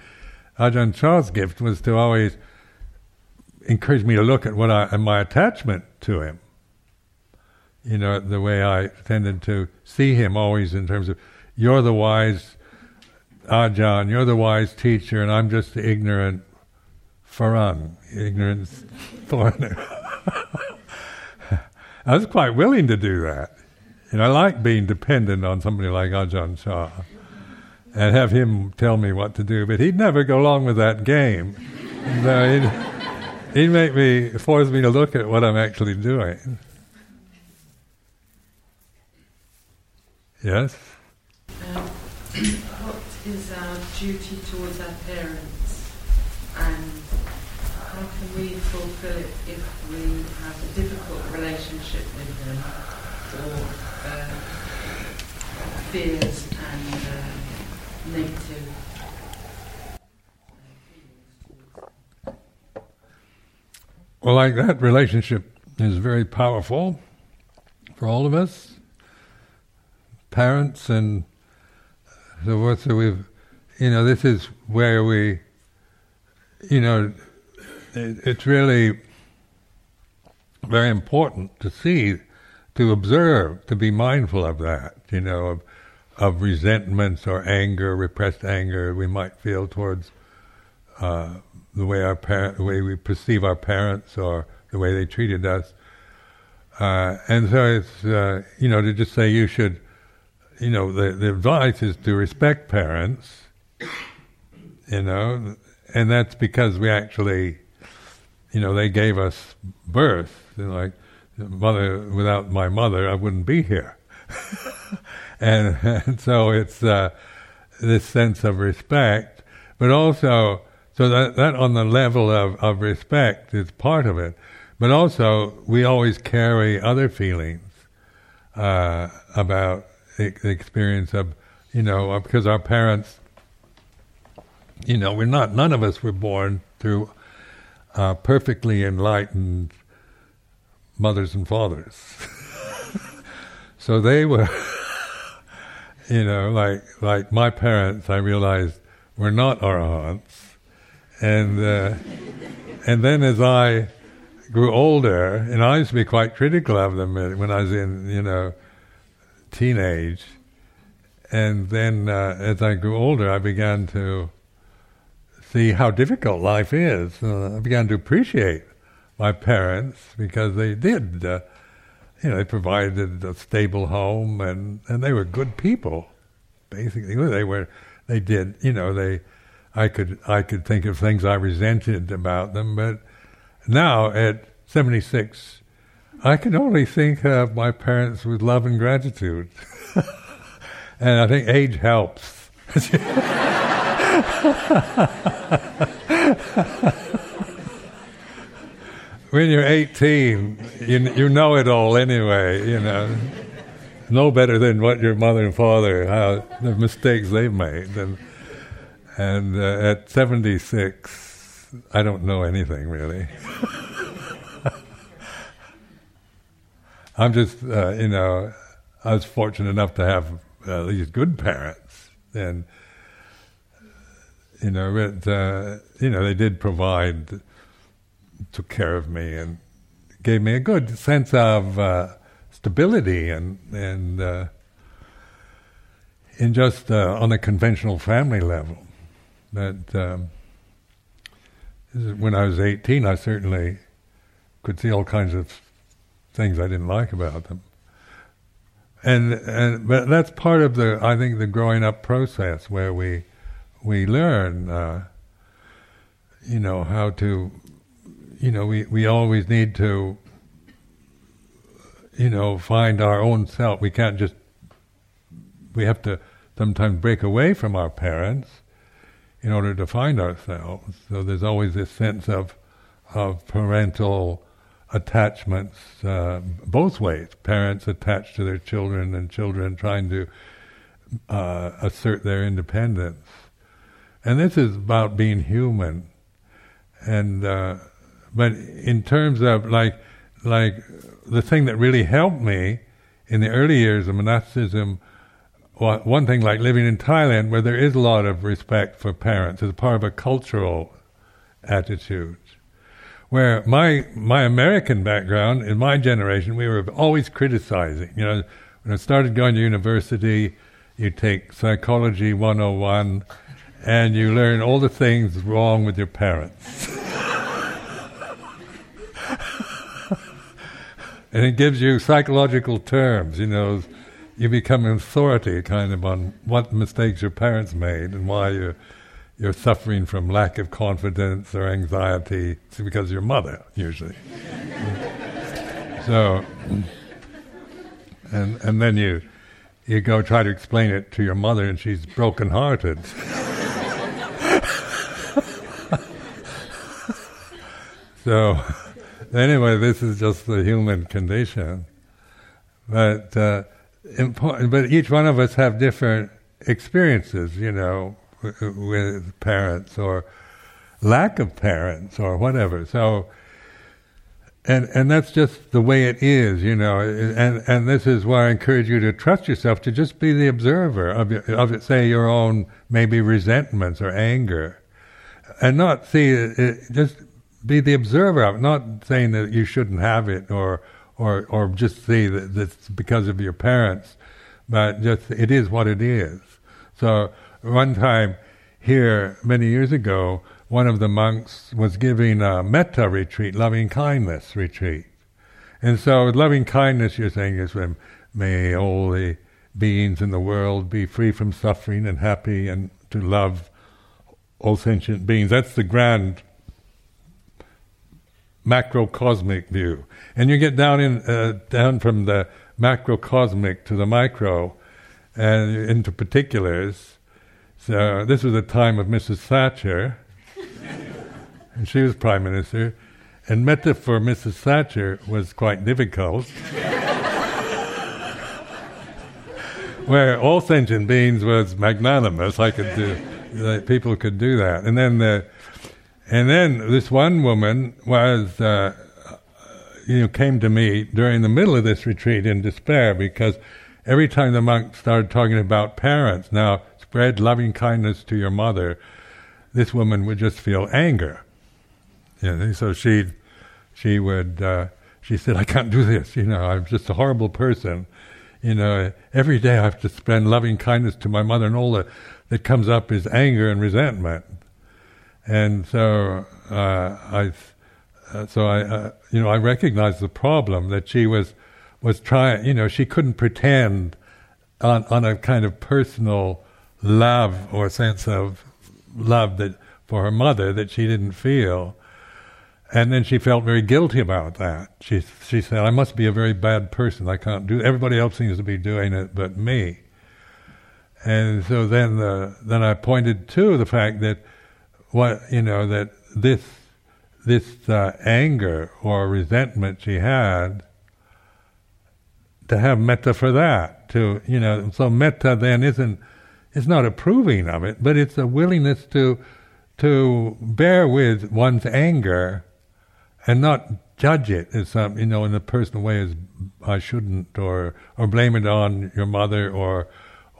Ajahn Chah's gift was to always encourage me to look at what I, and my attachment to him. You know, the way I tended to see him always in terms of, you're the wise ah, Ajahn, you're the wise teacher, and I'm just the ignorant Farang, ignorant (laughs) foreigner. (laughs) I was quite willing to do that. And I like being dependent on somebody like ah Ajahn Chah and have him tell me what to do, but he'd never go along with that game. (laughs) so he'd, he'd make me, force me to look at what I'm actually doing. Yes? Um, what is our duty towards our parents and how can we fulfill it if we have a difficult relationship with them or uh, fears and uh, negative well, like that relationship is very powerful for all of us, parents and so forth. So we've, you know, this is where we, you know, it, it's really very important to see, to observe, to be mindful of that, you know, of, of resentments or anger, repressed anger we might feel towards uh, the way our parent, the way we perceive our parents or the way they treated us. Uh, and so it's, uh, you know, to just say you should, you know, the, the advice is to respect parents, you know, and that's because we actually, you know, they gave us birth. Like, mother, without my mother, I wouldn't be here. (laughs) and, (laughs) and, so it's uh, this sense of respect, but also, so that, that on the level of, of respect is part of it. But also, we always carry other feelings uh, about the, experience of, you know, because our parents, you know, we're not, none of us were born through uh, perfectly enlightened mothers and fathers. (laughs) so they were, (laughs) you know, like like my parents. I realized were not our arahants, and uh, and then as I grew older, and I used to be quite critical of them when I was in, you know, teenage. And then uh, as I grew older, I began to see how difficult life is. Uh, I began to appreciate my parents because they did, uh, you know, they provided a stable home and, and they were good people. Basically, they were, they did, you know, they, I could, I could think of things I resented about them, but now at 76, I can only think of my parents with love and gratitude. (laughs) and I think age helps. (laughs) when you're 18, you, you know it all anyway, you know. No better than what your mother and father, how the mistakes they've made. And, and uh, at 76, I don't know anything really. (laughs) I'm just, uh, you know, I was fortunate enough to have uh, these good parents, and you know, uh, you know, they did provide, took care of me, and gave me a good sense of uh, stability and and uh, in just uh, on a conventional family level. That um, when I was 18, I certainly could see all kinds of things I didn't like about them. And and but that's part of the I think the growing up process where we we learn uh, you know how to you know we we always need to you know find our own self. We can't just we have to sometimes break away from our parents in order to find ourselves. So there's always this sense of of parental attachments uh, both ways. Parents attached to their children, and children trying to uh, assert their independence. And this is about being human. And uh, but in terms of like like the thing that really helped me in the early years of monasticism one thing like living in Thailand, where there is a lot of respect for parents, as part of a cultural attitude. Where my my American background, in my generation, we were always criticizing. You know, when I started going to university, you take psychology 101, and you learn all the things wrong with your parents. (laughs) and it gives you psychological terms, you know you become an authority kind of on what mistakes your parents made and why you're, you're suffering from lack of confidence or anxiety. It's because your mother, usually. (laughs) so, and, and then you, you go try to explain it to your mother and she's broken-hearted. (laughs) so, anyway, this is just the human condition. But uh, important, but each one of us have different experiences, you know, with parents or lack of parents or whatever. So, and and that's just the way it is, you know. And and this is why I encourage you to trust yourself to just be the observer of your, of say your own maybe resentments or anger, and not see it, just be the observer of it. Not saying that you shouldn't have it or or or just see that it's because of your parents, but just it is what it is. So one time here many years ago one of the monks was giving a metta retreat, loving kindness retreat. And so, with loving kindness, you're saying is when may all the beings in the world be free from suffering and happy and to love all sentient beings. That's the grand macrocosmic view. And you get down in uh, down from the macrocosmic to the micro and into particulars. So this was the time of Mrs. Thatcher (laughs) and she was prime minister. And metta for Mrs. Thatcher was quite difficult. (laughs) Where all sentient beings was magnanimous, I could do, people could do that. And then, the, and then this one woman was, uh, you know, came to me during the middle of this retreat in despair because every time the monk started talking about parents, now spread loving kindness to your mother, this woman would just feel anger. You so she she would uh, she said, "I can't do this. You know, I'm just a horrible person. You know, every day I have to spend loving kindness to my mother, and all that comes up is anger and resentment." And so uh, I, uh, so I, uh, you know, I recognized the problem that she was was trying. You know, she couldn't pretend on on a kind of personal love or sense of love that for her mother that she didn't feel and then she felt very guilty about that. She she said, "I must be a very bad person. I can't do. Everybody else seems to be doing it, but me." And so then the, then I pointed to the fact that what you know that this this uh, anger or resentment she had to have metta for that to you know so metta then isn't it's not approving of it but it's a willingness to to bear with one's anger and not judge it as some, you know, in a personal way as I shouldn't, or or blame it on your mother, or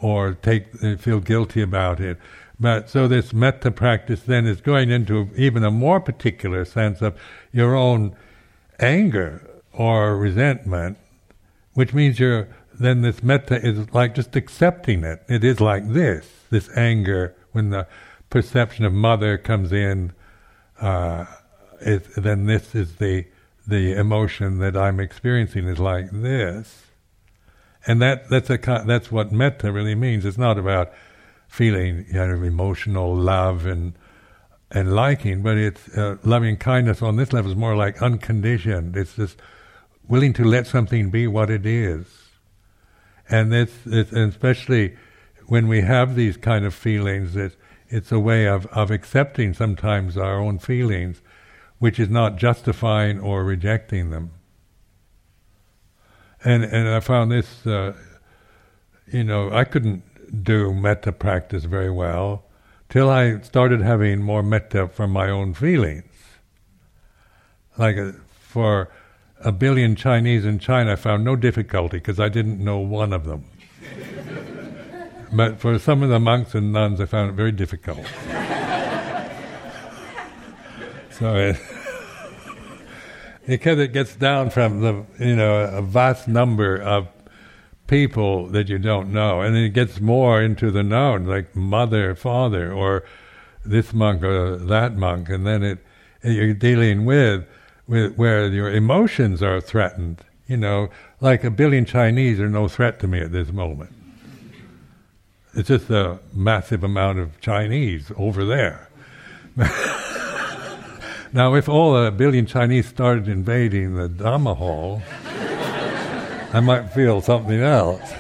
or take feel guilty about it. But so this metta practice then is going into even a more particular sense of your own anger or resentment, which means you're then this metta is like just accepting it. It is like this, this anger when the perception of mother comes in. Uh, then this is the the emotion that I'm experiencing is like this, and that that's a that's what metta really means. It's not about feeling you know, emotional love and and liking, but it's uh, loving kindness on this level is more like unconditioned. It's just willing to let something be what it is, and it's, it's and especially when we have these kind of feelings, it's it's a way of of accepting sometimes our own feelings which is not justifying or rejecting them. And and I found this, uh, you know, I couldn't do metta practice very well till I started having more metta from my own feelings. Like uh, for a billion Chinese in China, I found no difficulty because I didn't know one of them. (laughs) but for some of the monks and nuns, I found it very difficult. (laughs) So it, (laughs) because it gets down from the you know a vast number of people that you don't know, and it gets more into the known, like mother, father, or this monk or that monk, and then it you're dealing with with where your emotions are threatened. You know, like a billion Chinese are no threat to me at this moment. It's just a massive amount of Chinese over there. (laughs) Now, if all a billion Chinese started invading the Dhamma hall, I might feel something else.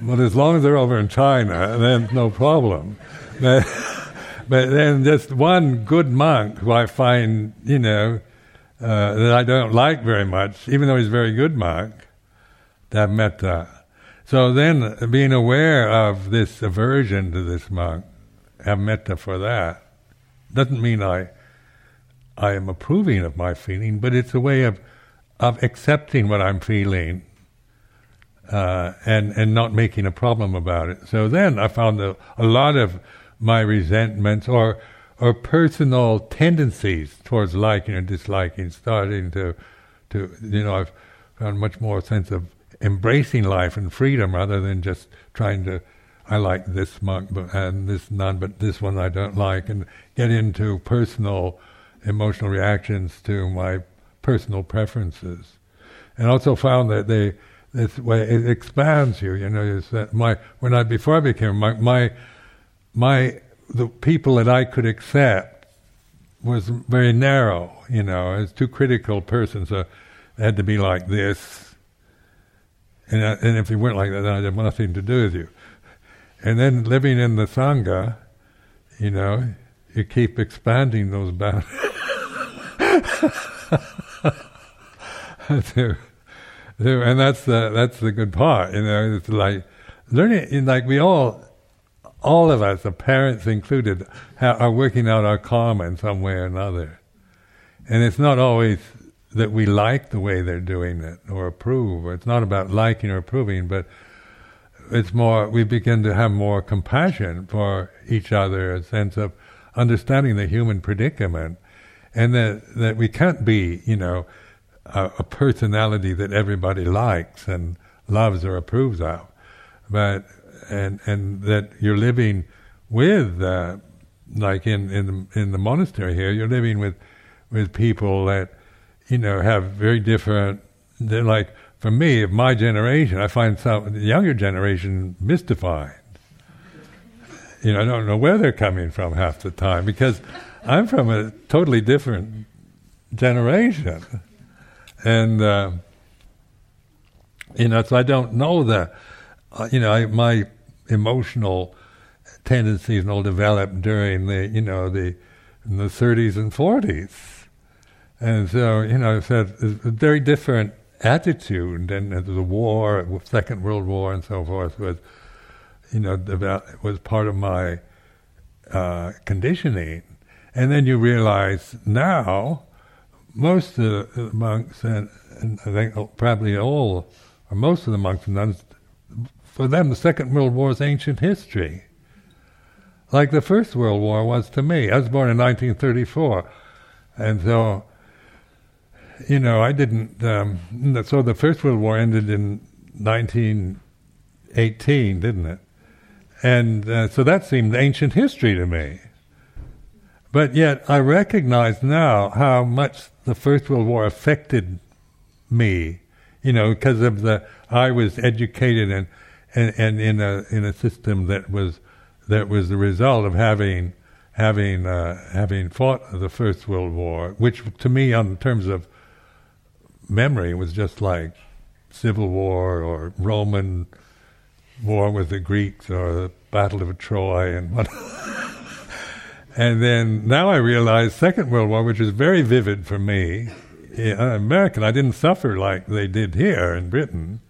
But as long as they're over in China, then no problem. But, (laughs) but then just one good monk who I find, you know, uh, that I don't like very much, even though he's a very good monk, that metta. So then being aware of this aversion to this monk, have metta for that, doesn't mean I I am approving of my feeling, but it's a way of of accepting what I'm feeling uh, and and not making a problem about it. So then I found a, a lot of my resentments or or personal tendencies towards liking or disliking starting to to you know I've found much more sense of embracing life and freedom rather than just trying to I like this monk but, and this nun but this one I don't like and get into personal emotional reactions to my personal preferences and also found that they this way it expands you you know that my when I before I became my my my the people that I could accept was very narrow you know as too critical persons so it had to be like this. And, uh, and if you weren't like that then I had nothing to do with you. And then living in the sangha you know you keep expanding those boundaries (laughs) (laughs) and that's the that's the good part. You know, it's like learning. Like we all, all of us, the parents included, are working out our karma in some way or another. And it's not always that we like the way they're doing it or approve. It's not about liking or approving, but it's more. We begin to have more compassion for each other, a sense of understanding the human predicament, and that that we can't be, you know a, a, personality that everybody likes and loves or approves of, but and and that you're living with, uh, like in in the, in the monastery here, you're living with with people that you know have very different. They're like for me, of my generation, I find some the younger generation mystified. You know, I don't know where they're coming from half the time because I'm from a totally different generation and uh, you know, so I don't know the, uh, you know, I, my emotional tendencies all developed during the, you know, the the 30s and 40s, and so you know, it's a, a very different attitude, and the war, Second World War, and so forth was, you know, develop, was part of my uh, conditioning, and then you realize now most of the monks, and, and I think probably all, or most of the monks and nuns, for them the Second World War is ancient history. Like the First World War was to me. I was born in 1934, and so, you know, I didn't. Um, so the First World War ended in 1918, didn't it? And uh, so that seemed ancient history to me. But yet, I recognize now how much the First World War affected me, you know, because of the I was educated and, and, and in a in a system that was that was the result of having having uh, having fought the First World War, which to me, on terms of memory, was just like Civil War or Roman War with the Greeks or the Battle of Troy and what. And then now I realize Second World War, which is very vivid for me, yeah, American, I didn't suffer like they did here in Britain,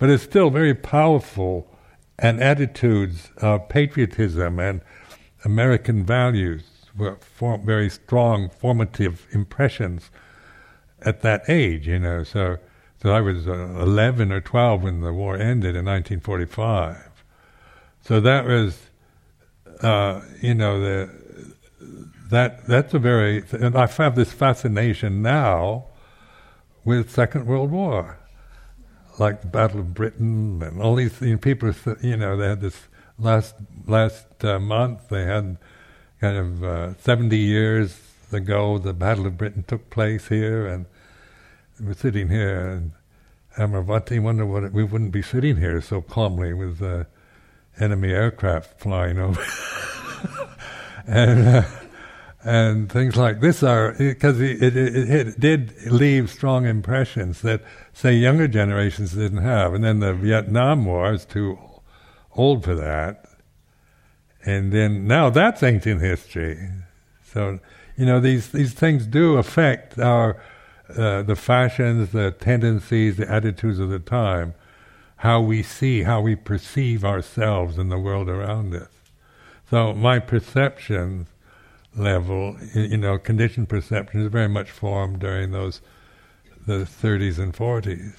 but it's still very powerful and attitudes of patriotism and American values were form, very strong formative impressions at that age, you know. So, so I was uh, 11 or 12 when the war ended in 1945. So that was, uh, you know, the that that's a very and I have this fascination now with Second World War, like the Battle of Britain and all these you know, people. You know, they had this last last uh, month. They had kind of uh, seventy years ago. The Battle of Britain took place here, and we're sitting here and. Amaravati wonder what it, we wouldn't be sitting here so calmly with uh, enemy aircraft flying over. (laughs) and uh, and things like this are because it, it, it, it, did leave strong impressions that say younger generations didn't have. And then the Vietnam War is too old for that. And then now that's ancient history. So you know these these things do affect our uh, the fashions the tendencies the attitudes of the time how we see how we perceive ourselves and the world around us. So my perceptions level, you know, conditioned perception is very much formed during those the 30s and 40s.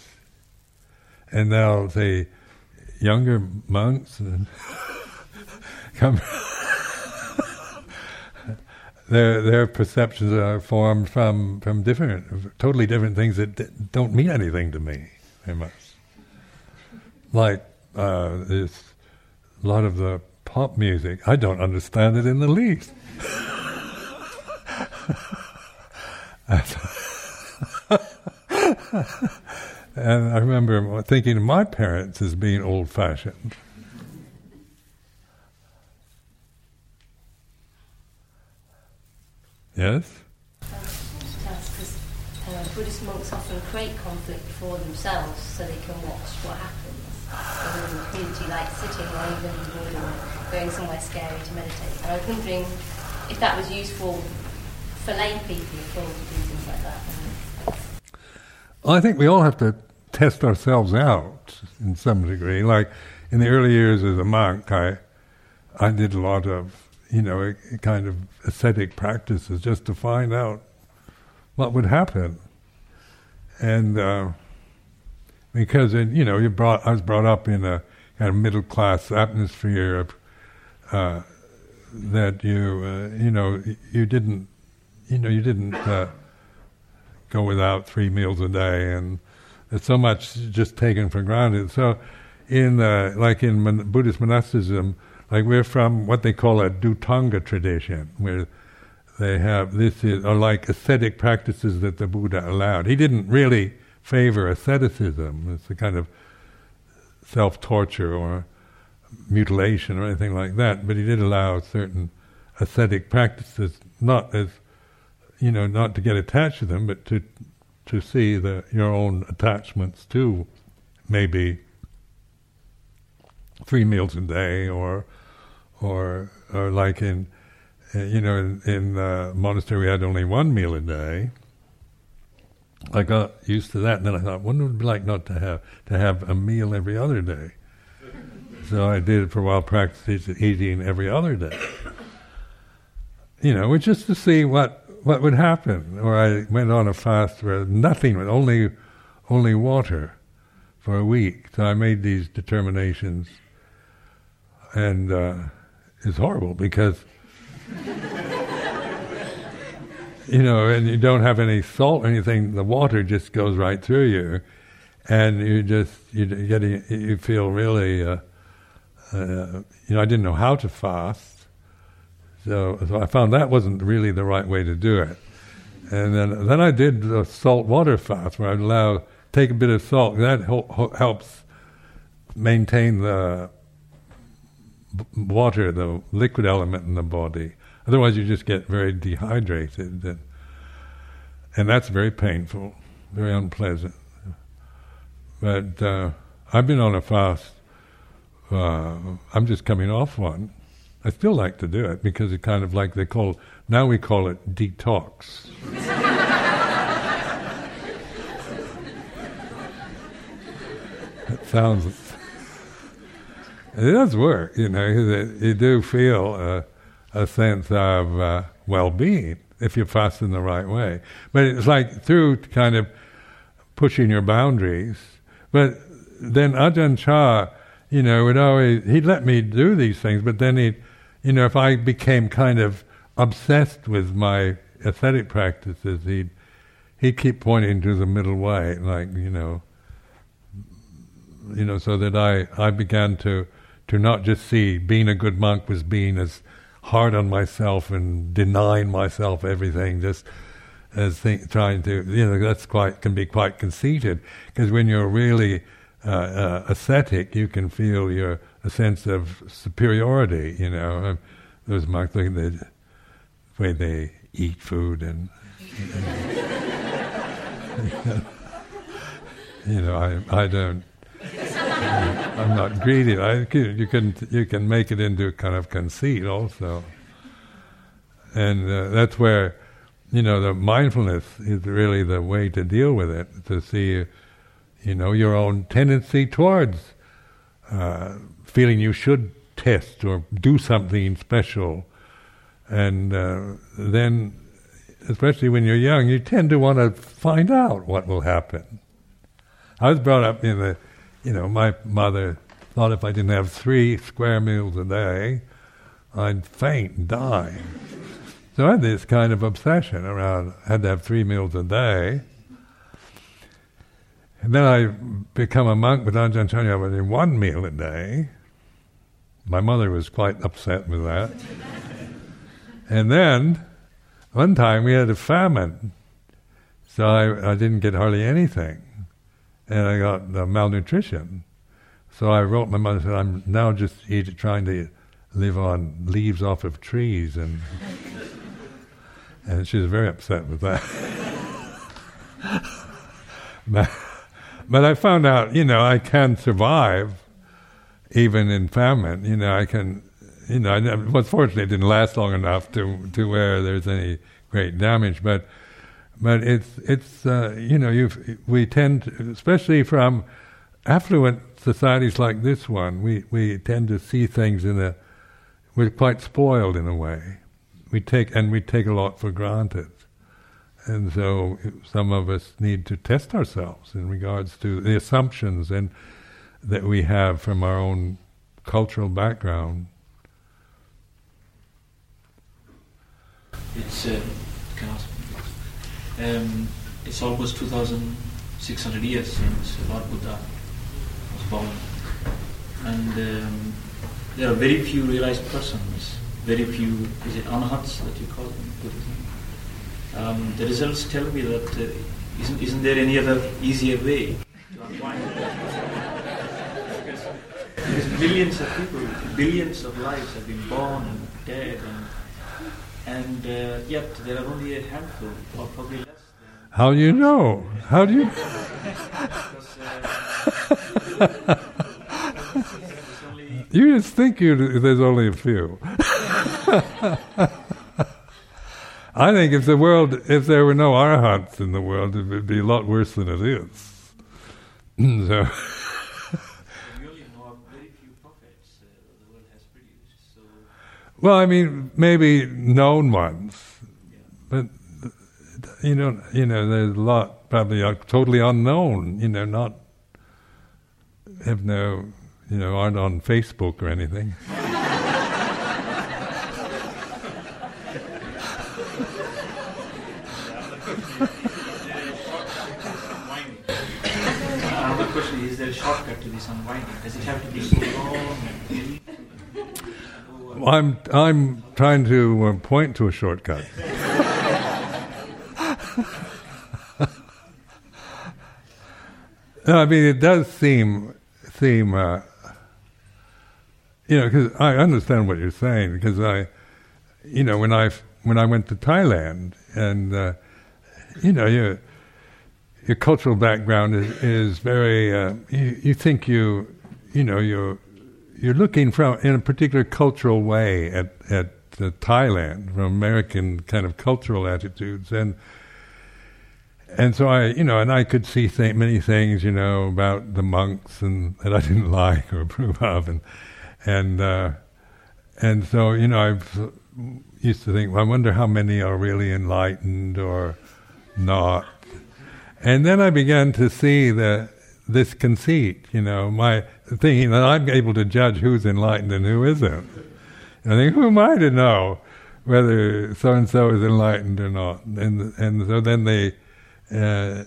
And now, say, younger monks (laughs) come. (laughs) their their perceptions are formed from from different, totally different things that don't mean anything to me very much. Like uh, this, a lot of the pop music, I don't understand it in the least. and I remember thinking of my parents as being old-fashioned. Yes? Uh, Buddhist monks often create conflict for themselves so they can watch what happens. in the community, like sitting or even going somewhere scary to meditate. And I was wondering if that was useful for lay people to do things like that. I think we all have to test ourselves out in some degree. Like in the early years as a monk, I I did a lot of you know, a, a kind of ascetic practices just to find out what would happen. And uh, because, it, you know, you brought, I was brought up in a kind of middle class atmosphere uh, that you, uh, you know, you didn't, you know, you didn't uh, go without three meals a day, and there's so much just taken for granted. So, in uh, like in mon- Buddhist monasticism, like we're from what they call a Dhutanga tradition, where they have this is are like ascetic practices that the Buddha allowed. He didn't really favor asceticism. It's a kind of self-torture or mutilation or anything like that, but he did allow certain ascetic practices, not as you know, not to get attached to them, but to to see the your own attachments to maybe three meals a day or or or like in you know in, in the monastery we had only one meal a day. I got used to that, and then I thought, what would it be like not to have to have a meal every other day? So I did it for a while, practicing eating every other day. You know, just to see what what would happen. Or I went on a fast where nothing, only only water, for a week. So I made these determinations, and. Uh, is horrible because (laughs) you know, and you don't have any salt or anything. The water just goes right through you, and you just you get you feel really. Uh, you know, I didn't know how to fast, so so I found that wasn't really the right way to do it. And then then I did the salt water fast, where I'd allow take a bit of salt. That helps maintain the water, the liquid element in the body. Otherwise, you just get very dehydrated, and, and that's very painful, very unpleasant. But uh, I've been on a fast. Uh, I'm just coming off one. I still like to do it because it kind of like they call now we call it detox. it sounds it does work, you know. You do feel a, a sense of uh, well-being if you fast in the right way. But it's like through kind of pushing your boundaries. But then Ajahn Chah, you know, would always he'd let me do these things, but then he, you know, if I became kind of obsessed with my ascetic practices, he'd he'd keep pointing to the middle way, like you know, you know, so that I I began to to not just see being a good monk was being as hard on myself and denying myself everything, just as think, trying to, you know, that's quite can be quite conceited. Because when you're really uh, uh, ascetic, you can feel your a sense of superiority. You know, um, those monks look at the way they eat food and. and (laughs) you know, I I don't I'm not greedy. I, you can you can make it into a kind of conceit also, and uh, that's where you know the mindfulness is really the way to deal with it. To see, you know, your own tendency towards uh, feeling you should test or do something special, and uh, then especially when you're young, you tend to want to find out what will happen. I was brought up in the, you know, my mother thought if I didn't have three square meals a day, I'd faint and die. So I had this kind of obsession around, had to have three meals a day. And then I become a monk with Ajahn Chah, in one meal a day. My mother was quite upset with that. and then, one time we had a famine, so I, I didn't get hardly anything. And I got uh, malnutrition. So I wrote my mother said, I'm now just eat, trying to live on leaves off of trees. And, (laughs) and she was very upset with that. (laughs) but, I found out, you know, I can survive even in famine. You know, I can, you know, I, well, fortunately, it didn't last long enough to to where there's any great damage. But but it's it's uh, you know, you we tend, to, especially from affluent societies like this one, we we tend to see things in a we're quite spoiled in a way. We take and we take a lot for granted. And so some of us need to test ourselves in regards to the assumptions and that we have from our own cultural background. It's uh, um, it's almost 2,600 years since Lord Buddha was born, and um, there are very few realized persons. Very few. Is it anahats that you call them? Um, the results tell me that uh, isn't, isn't there any other easier way to unwind? Because millions of people, billions of lives have been born and dead, and, and uh, yet there are only a handful, or probably less. How do you know? How do you? (laughs) because, uh, (laughs) you just think you there's only a few. (laughs) I think if the world, if there were no arhats in the world, it would be a lot worse than it is. (clears throat) so. Well, I mean, maybe known ones, but you know, you know, there's a lot probably are totally unknown. You know, not have no, you know, aren't on Facebook or anything. (laughs) Another question is: There a shortcut to this unwinding? Does it have to be (laughs) so long? I'm I'm trying to uh, point to a shortcut. no, I mean it does seem seem uh, you know because I understand what you're saying because I you know when I when I went to Thailand and uh, you know your your cultural background is is very uh, you, you think you you know you're you're looking from in a particular cultural way at at uh, Thailand from American kind of cultural attitudes. And and so I you know and I could see th- many things you know about the monks and that I didn't (laughs) like or approve of. And and uh, and so you know I've used to think well, I wonder how many are really enlightened or not and then I began to see the this conceit, you know, my thinking that I'm able to judge who's enlightened and who isn't. And I think, who am I to know whether so and so is enlightened or not? And and so then they, uh,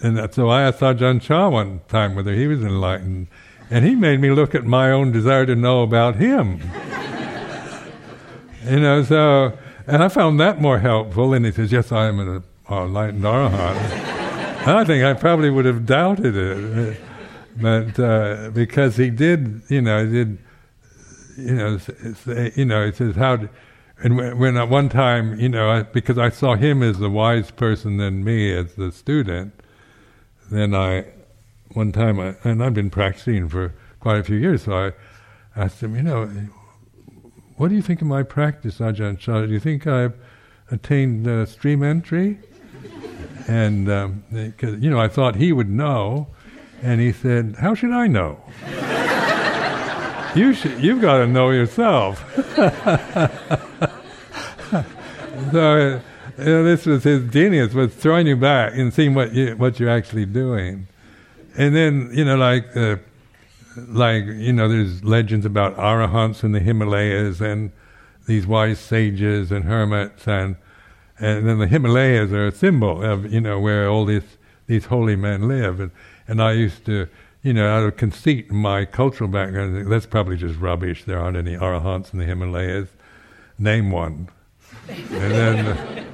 and so I asked Ajahn Chah one time whether he was enlightened, and he made me look at my own desire to know about him. (laughs) you know, so and I found that more helpful. And he says, "Yes, I am an enlightened arahant." I think I probably would have doubted it, but uh, because he did, you know, did, you know, say, you know, it says how, and when, at one time, you know, I, because I saw him as the wise person than me as the student, then I, one time, I, and I've been practicing for quite a few years, so I asked him, you know, what do you think of my practice, Ajahn Chah? Do you think I've attained uh, stream entry? And um, you know, I thought he would know, and he said, "How should I know? you should. You've got to know yourself." (laughs) so, you know, this was his genius was throwing you back and seeing what you what you're actually doing, and then you know like uh, like you know there's legends about arahants in the Himalayas and these wise sages and hermits and and then the Himalayas are a symbol of you know where all these these holy men live. And and I used to you know out of conceit my cultural background that's probably just rubbish. There aren't any arahants in the Himalayas. Name one. And then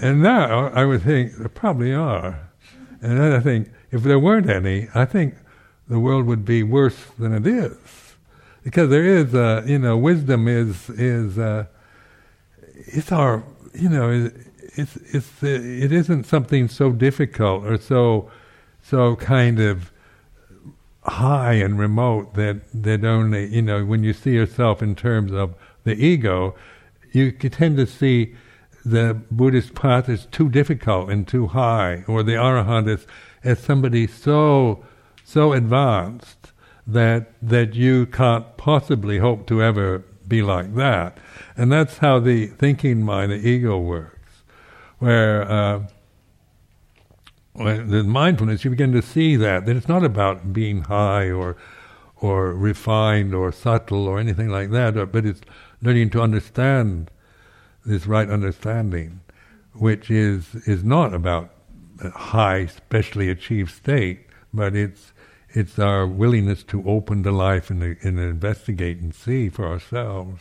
and now I would think there probably are. And then I think if there weren't any I think the world would be worse than it is. Because there is uh, you know wisdom is is uh, it's our you know it's it's it isn't something so difficult or so so kind of high and remote that that only you know when you see yourself in terms of the ego you tend to see the Buddhist path as too difficult and too high or the arahant as as somebody so so advanced that that you can't possibly hope to ever be like that. And that's how the thinking mind, the ego, works. Where uh, the mindfulness, you begin to see that that it's not about being high or or refined or subtle or anything like that, but it's learning to understand this right understanding, which is is not about a high, specially achieved state, but it's it's our willingness to open to life and, and investigate and see for ourselves.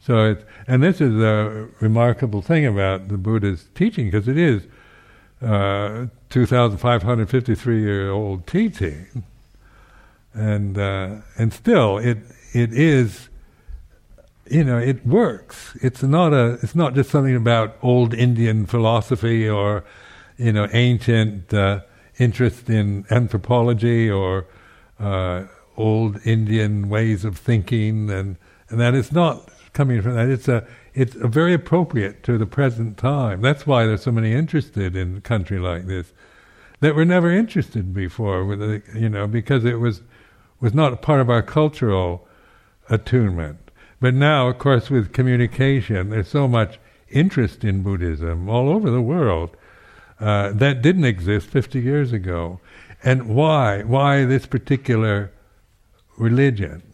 So and this is a remarkable thing about the Buddha's teaching, because it is uh, 2,553 year old teaching, and uh, and still it it is, you know, it works. It's not a it's not just something about old Indian philosophy or, you know, ancient. Uh, interest in anthropology or uh, old Indian ways of thinking, and and that it's not coming from that. It's a it's a very appropriate to the present time. That's why there's so many interested in a country like this that were never interested before. With you know, because it was was not part of our cultural attunement. But now, of course, with communication, there's so much interest in Buddhism all over the world uh, that didn't exist 50 years ago. And why? Why this particular religion?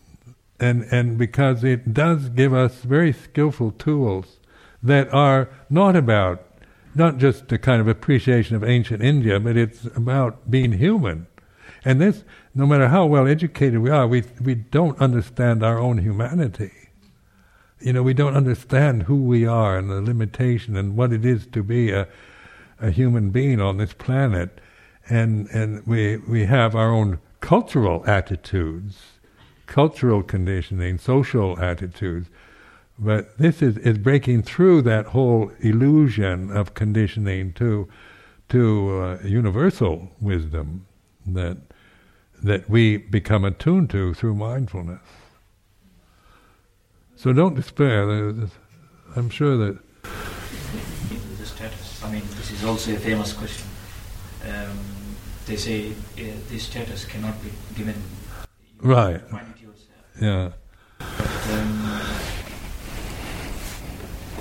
And, and because it does give us very skillful tools that are not about, not just a kind of appreciation of ancient India, but it's about being human. And this, no matter how well educated we are, we, we don't understand our own humanity. You know, we don't understand who we are and the limitation and what it is to be a, a human being on this planet, and and we we have our own cultural attitudes, cultural conditioning, social attitudes. But this is, is breaking through that whole illusion of conditioning to to uh, universal wisdom that that we become attuned to through mindfulness. So don't despair. I'm sure that is also a famous question. Um, they say uh, this status cannot be given. Right. Yeah. But, um,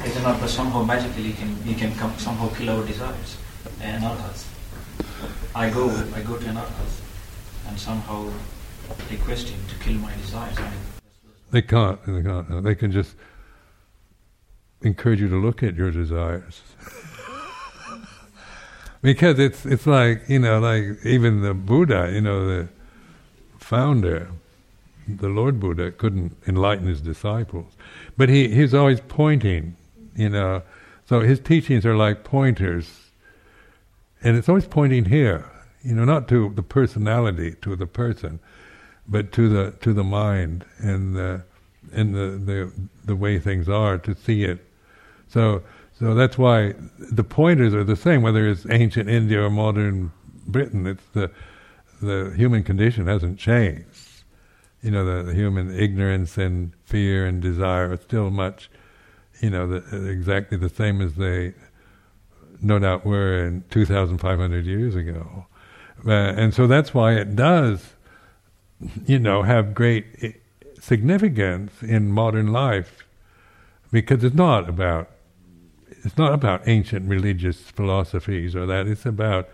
is it not? But somehow magically, can you can come, somehow kill our desires, anarthas. I go, I go to anarthas, and somehow request him to kill my desires. I mean, they can't. They can't. They can just encourage you to look at your desires because it's it's like you know like even the Buddha you know the founder the Lord Buddha couldn't enlighten his disciples. But he he's always pointing you know. So his teachings are like pointers. And it's always pointing here you know not to the personality to the person but to the to the mind and the and the the the way things are to see it. So so that's why the pointers are the same, whether it's ancient India or modern Britain. It's the the human condition hasn't changed. You know, the, the human ignorance and fear and desire are still much, you know, the, exactly the same as they no doubt were in 2,500 years ago. Uh, and so that's why it does, you know, have great eh, significance in modern life, because it's not about it's not about ancient religious philosophies or that. It's about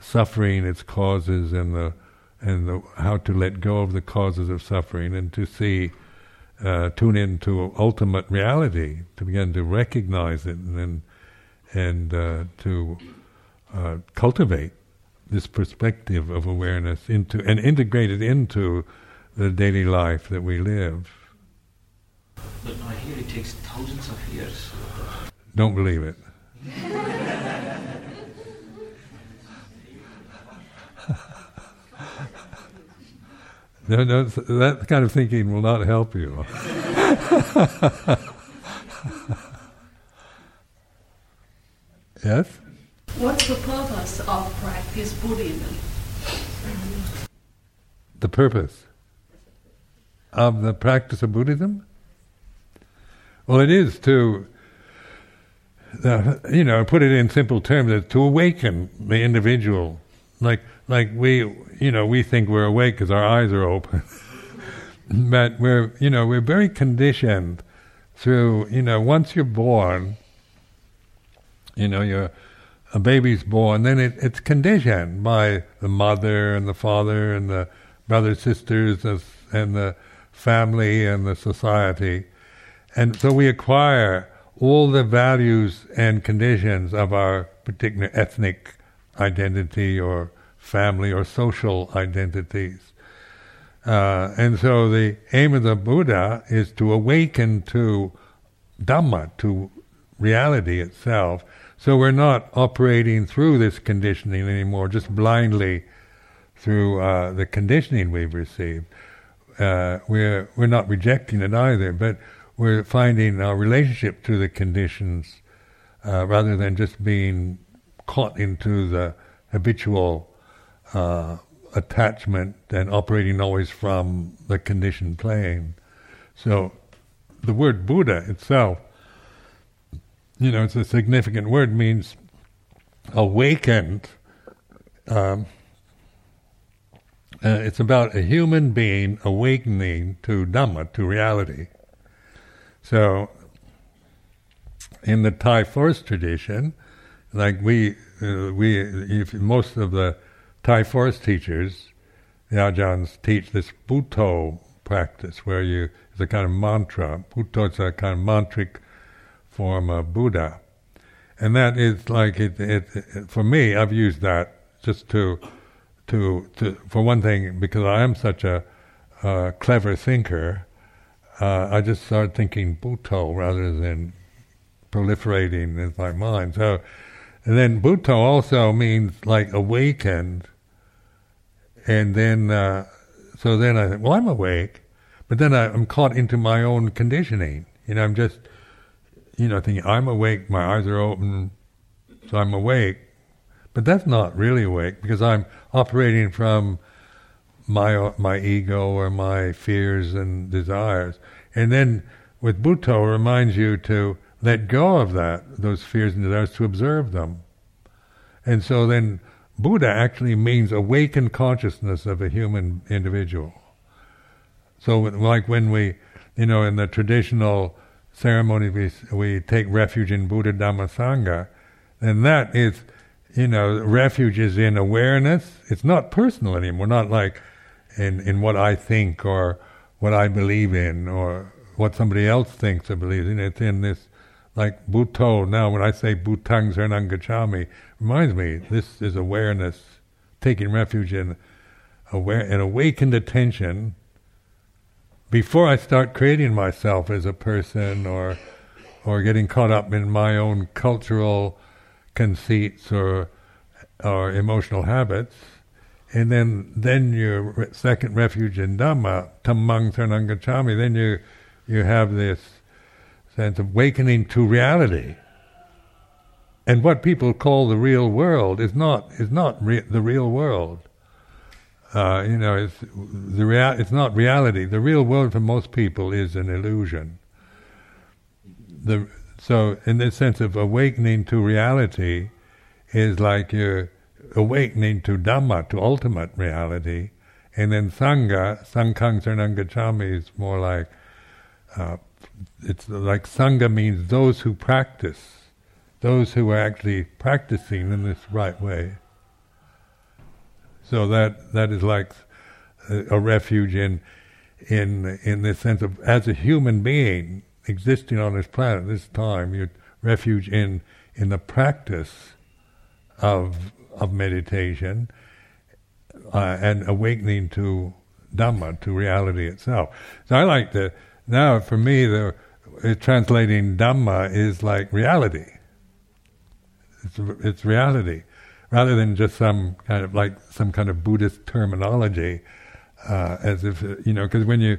suffering, its causes, and the and the, how to let go of the causes of suffering and to see, uh, tune into ultimate reality, to begin to recognize it and and uh, to uh, cultivate this perspective of awareness into and integrate it into the daily life that we live. But I hear it takes thousands of years. Don't believe it. no, no, that kind of thinking will not help you. (laughs) yes? What's the purpose of practice Buddhism? The purpose of the practice of Buddhism? Well, it is to, you know, put it in simple terms, to awaken the individual. Like, like we, you know, we think we're awake because our eyes are open, (laughs) but we're, you know, we're very conditioned through, you know, once you're born, you know, you're a baby's born, then it, it's conditioned by the mother and the father and the brothers, sisters, and the family and the society. And so we acquire all the values and conditions of our particular ethnic identity or family or social identities. Uh, and so the aim of the Buddha is to awaken to Dhamma, to reality itself. So we're not operating through this conditioning anymore, just blindly through uh, the conditioning we've received. Uh, we're we're not rejecting it either, but we're finding our relationship to the conditions uh, rather than just being caught into the habitual uh, attachment and operating always from the conditioned plane. So the word Buddha itself, you know, it's a significant word, means awakened. Um, uh, it's about a human being awakening to Dhamma, to reality. So, in the Thai forest tradition, like we, uh, we, if most of the Thai forest teachers, the Ajahns teach this Buddho practice, where you it's a kind of mantra. Buddho is a kind of mantric form of Buddha, and that is like it, it, it. For me, I've used that just to, to, to for one thing, because I am such a, a clever thinker uh, I just started thinking Buddho rather than proliferating in my mind. So, and then Buddho also means like awakened. And then, uh, so then I think, well, I'm awake, but then I, am caught into my own conditioning. You know, I'm just, you know, thinking I'm awake, my eyes are open, so I'm awake. But that's not really awake because I'm operating from my my ego or my fears and desires. And then with Buddho reminds you to let go of that, those fears and desires, to observe them. And so then Buddha actually means awakened consciousness of a human individual. So like when we, you know, in the traditional ceremony we, we take refuge in Buddha Dhamma Sangha, then that is, you know, refuge is in awareness. It's not personal anymore, not like in, in what I think or what I believe in or what somebody else thinks or believes in. It's in this, like Buddho. Now, when I say Buddhang Saranang reminds me this is awareness, taking refuge in aware, an awakened attention. Before I start creating myself as a person or or getting caught up in my own cultural conceits or or emotional habits, and then then your second refuge in Dhamma, Dhammang Saranang Gacchami, then you you have this sense of awakening to reality. And what people call the real world is not is not re- the real world. Uh, you know, it's the rea- It's not reality. The real world for most people is an illusion. The so in this sense of awakening to reality is like you're awakening to Dhamma, to ultimate reality, and then Sangha, Sanghang Saranang Gacchami is more like, uh, it's like Sangha means those who practice. those who are actually practicing in this right way. So that that is like a, a refuge in in in the sense of as a human being existing on this planet at this time, your refuge in in the practice of of meditation uh, and awakening to Dhamma, to reality itself. So I like to now for me the translating Dhamma is like reality. It's, it's reality, rather than just some kind of like some kind of Buddhist terminology, uh, as if you know, because when you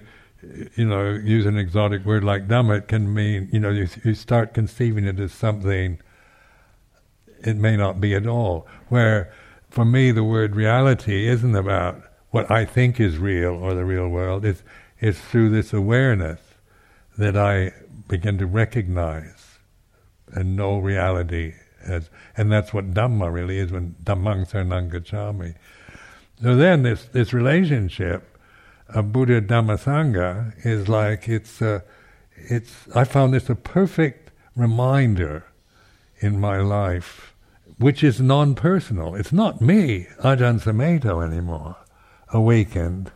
you know use an exotic word like Dhamma, it can mean you know you, you start conceiving it as something it may not be at all. Where for me the word reality isn't about what I think is real or the real world. It's it's through this awareness that I begin to recognize and know reality as, and that's what Dhamma really is when Dhammang Saranang. So then this, this relationship of Buddha Dhamma Sangha is like, it's, uh, it's, I found this a perfect reminder in my life, which is non-personal. It's not me, Ajahn Sumedho anymore, awakened.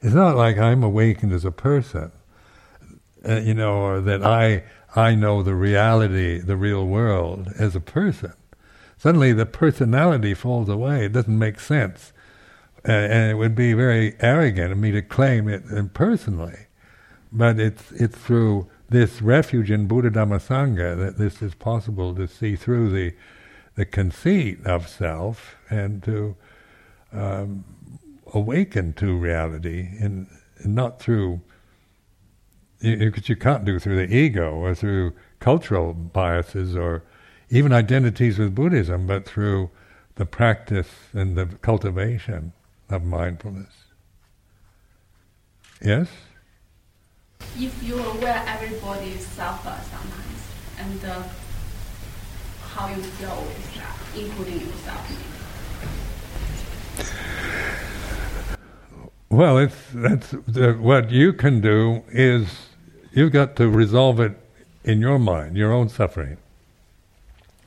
It's not like I'm awakened as a person, uh, you know, or that I I know the reality, the real world as a person. Suddenly the personality falls away. It doesn't make sense. Uh, and it would be very arrogant of me to claim it personally. But it's, it's through this refuge in Buddha Dhamma Sangha that this is possible to see through the, the conceit of self and to um, awaken to reality, and, not through you, you can't do through the ego or through cultural biases or even identities with Buddhism, but through the practice and the cultivation of mindfulness. Yes? If you're aware everybody suffers sometimes, and uh, how you feel with that, including yourself. Well, it's that's the, what you can do is you've got to resolve it in your mind, your own suffering.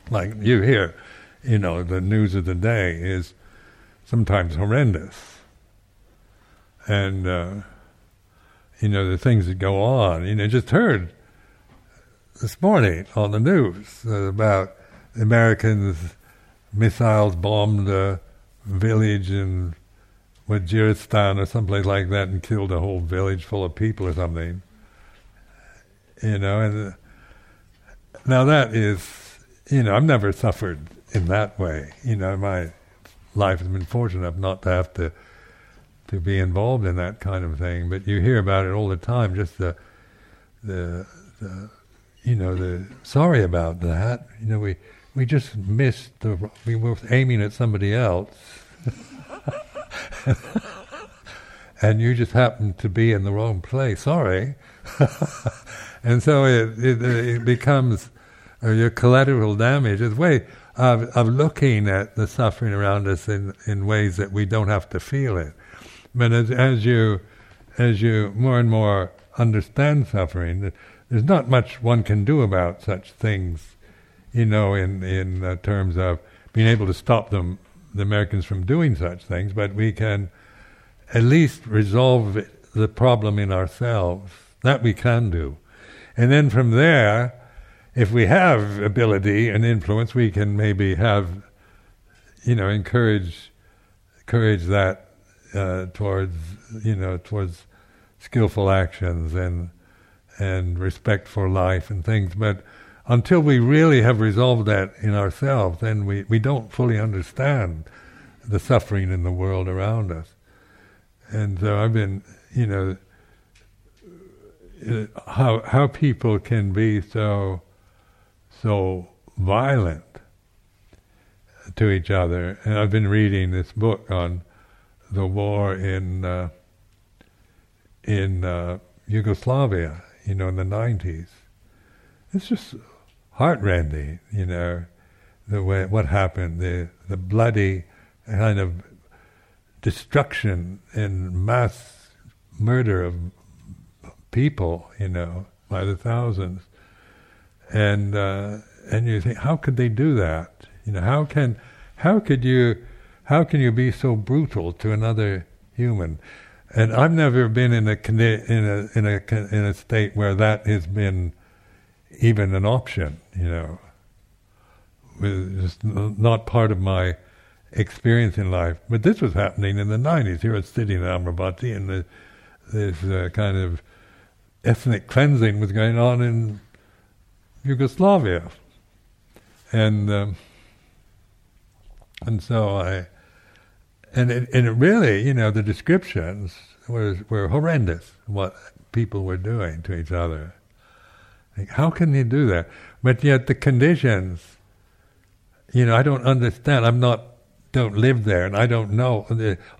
Like you hear, you know, the news of the day is sometimes horrendous, and uh, you know the things that go on. You know, just heard this morning on the news about Americans missiles bombed a village in Waziristan or someplace like that and killed a whole village full of people or something. You know, and now that is, you know, I've never suffered in that way. You know, my life has been fortunate enough not to have to to be involved in that kind of thing. But you hear about it all the time. Just the the, the you know the sorry about that. You know, we we just missed the we were aiming at somebody else. (laughs) and you just happened to be in the wrong place. Sorry. (laughs) and so it, it, it becomes uh, your collateral damage. It's a way of, of looking at the suffering around us in, in ways that we don't have to feel it. But as, as you as you more and more understand suffering, there's not much one can do about such things, you know, in in uh, terms of being able to stop them the Americans from doing such things, but we can at least resolve the problem in ourselves. That we can do. And then from there, if we have ability and influence, we can maybe have, you know, encourage, encourage that uh, towards, you know, towards skillful actions and and respect for life and things. But until we really have resolved that in ourselves, then we, we don't fully understand the suffering in the world around us. And so I've been, you know, uh, how how people can be so so violent to each other. And I've been reading this book on the war in uh, in uh, Yugoslavia, you know, in the nineties. It's just heartrending, you know, the way what happened, the the bloody kind of destruction and mass murder of people, you know, by the thousands, and uh, and you think, how could they do that? You know, how can, how could you, how can you be so brutal to another human? And I've never been in a in a in a in a state where that has been even an option. You know, it's not part of my experience in life. But this was happening in the '90s. Here I was in Amaravati, and the, this uh, kind of ethnic cleansing was going on in Yugoslavia, and um, and so I and it, and really, you know, the descriptions were were horrendous. What people were doing to each other. Like, how can they do that? But yet the conditions, you know, I don't understand. I'm not, don't live there, and I don't know.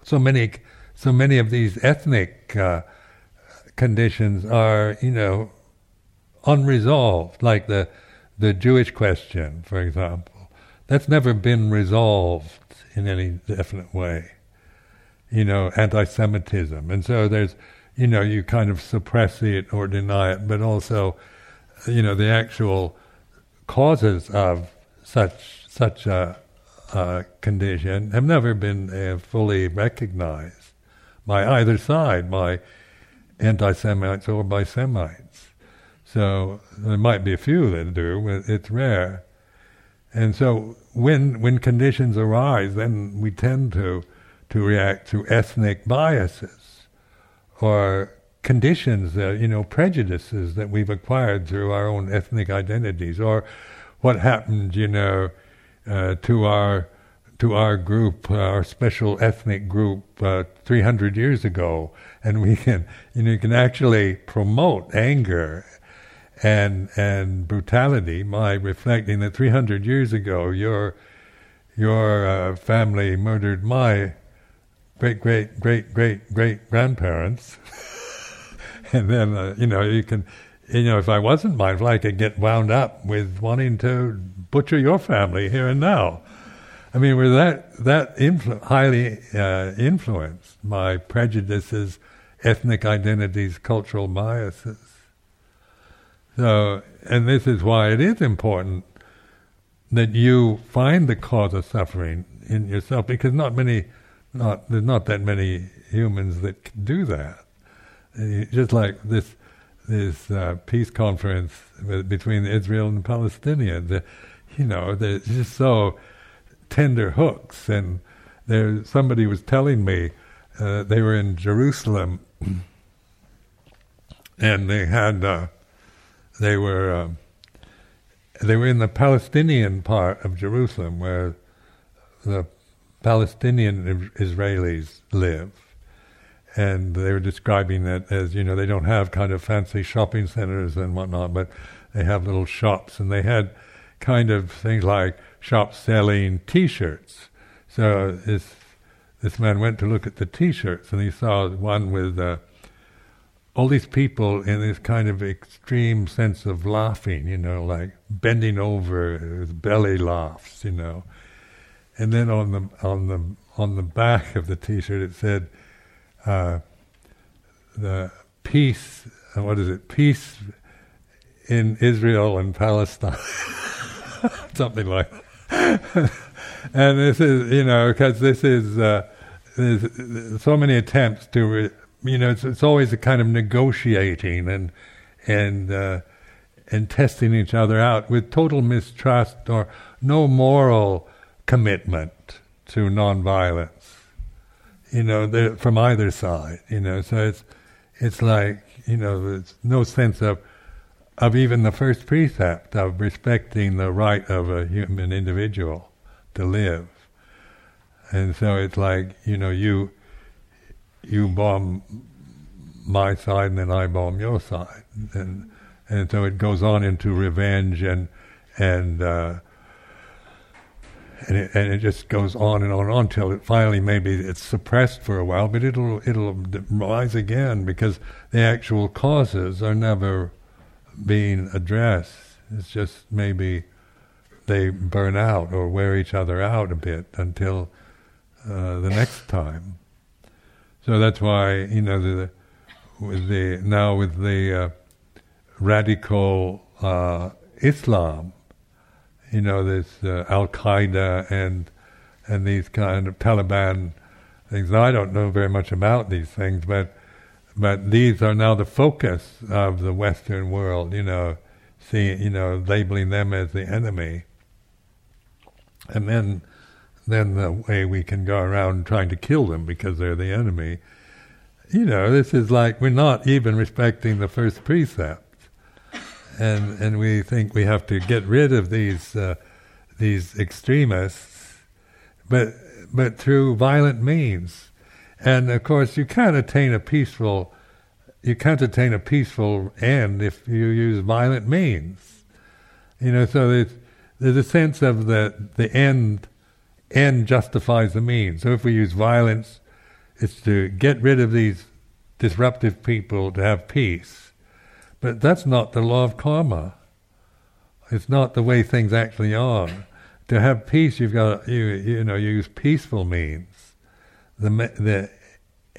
So many, so many of these ethnic uh, conditions are, you know, unresolved. Like the the Jewish question, for example, that's never been resolved in any definite way. You know, anti-Semitism, and so there's, you know, you kind of suppress it or deny it, but also, you know, the actual causes of such such a, a condition have never been uh, fully recognized by either side, by anti-Semites or by Semites. So there might be a few that do, but it's rare. And so when when conditions arise, then we tend to to react to ethnic biases or conditions, that, you know, prejudices that we've acquired through our own ethnic identities, or what happened, you know, uh, to our to our group, uh, our special ethnic group, uh, 300 years ago, and we can, you know, you can actually promote anger and and brutality by reflecting that 300 years ago your your uh, family murdered my great great great great great grandparents. (laughs) And then uh, you know you can you know if I wasn't mindful I could get wound up with wanting to butcher your family here and now. I mean we're that that influ- highly uh, influenced by prejudices ethnic identities cultural biases so, and this is why it is important that you find the cause of suffering in yourself, because not many, not there's not that many humans that can do that. Just like this this uh, peace conference between Israel and Palestinians, uh, you know, they're just so tender hooks. And there, somebody was telling me uh, they were in Jerusalem, (clears throat) and they had. They were um, they were in the Palestinian part of Jerusalem, where the Palestinian Israelis live, and they were describing that as you know they don't have kind of fancy shopping centers and whatnot, but they have little shops, and they had kind of things like shops selling T-shirts. So this this man went to look at the T-shirts, and he saw one with uh, all these people in this kind of extreme sense of laughing, you know, like bending over with belly laughs, you know. And then on the on the on the back of the T-shirt it said, uh, "The peace, uh, what is it? Peace in Israel and Palestine." (laughs) Something like. That. (laughs) and this is, you know, because this is uh, there's so many attempts to. Re- you know, it's, it's always a kind of negotiating and and uh, and testing each other out with total mistrust or no moral commitment to nonviolence. You know, from either side. You know, so it's it's like you know, there's no sense of of even the first precept of respecting the right of a human individual to live. And so it's like you know you you bomb my side and then I bomb your side, and and so it goes on into revenge and and uh, and it, and it just goes on and on and on until it finally maybe it's suppressed for a while, but it'll it'll rise again because the actual causes are never being addressed. It's just maybe they burn out or wear each other out a bit until uh, the next time. So that's why you know the, with the now with the uh, radical uh, Islam, you know, this uh, Al Qaeda and and these kind of Taliban things. Now, I don't know very much about these things, but but these are now the focus of the Western world. You know, seeing you know labeling them as the enemy, and then then the way we can go around trying to kill them because they're the enemy. You know, this is like we're not even respecting the first precept and and we think we have to get rid of these uh, these extremists, but but through violent means, and of course you can't attain a peaceful you can't attain a peaceful end if you use violent means, you know. So there's there's a sense of the the end end justifies the means. So if we use violence, it's to get rid of these disruptive people to have peace but that's not the law of karma. It's not the way things actually are. To have peace, you've got you you know use peaceful means. The the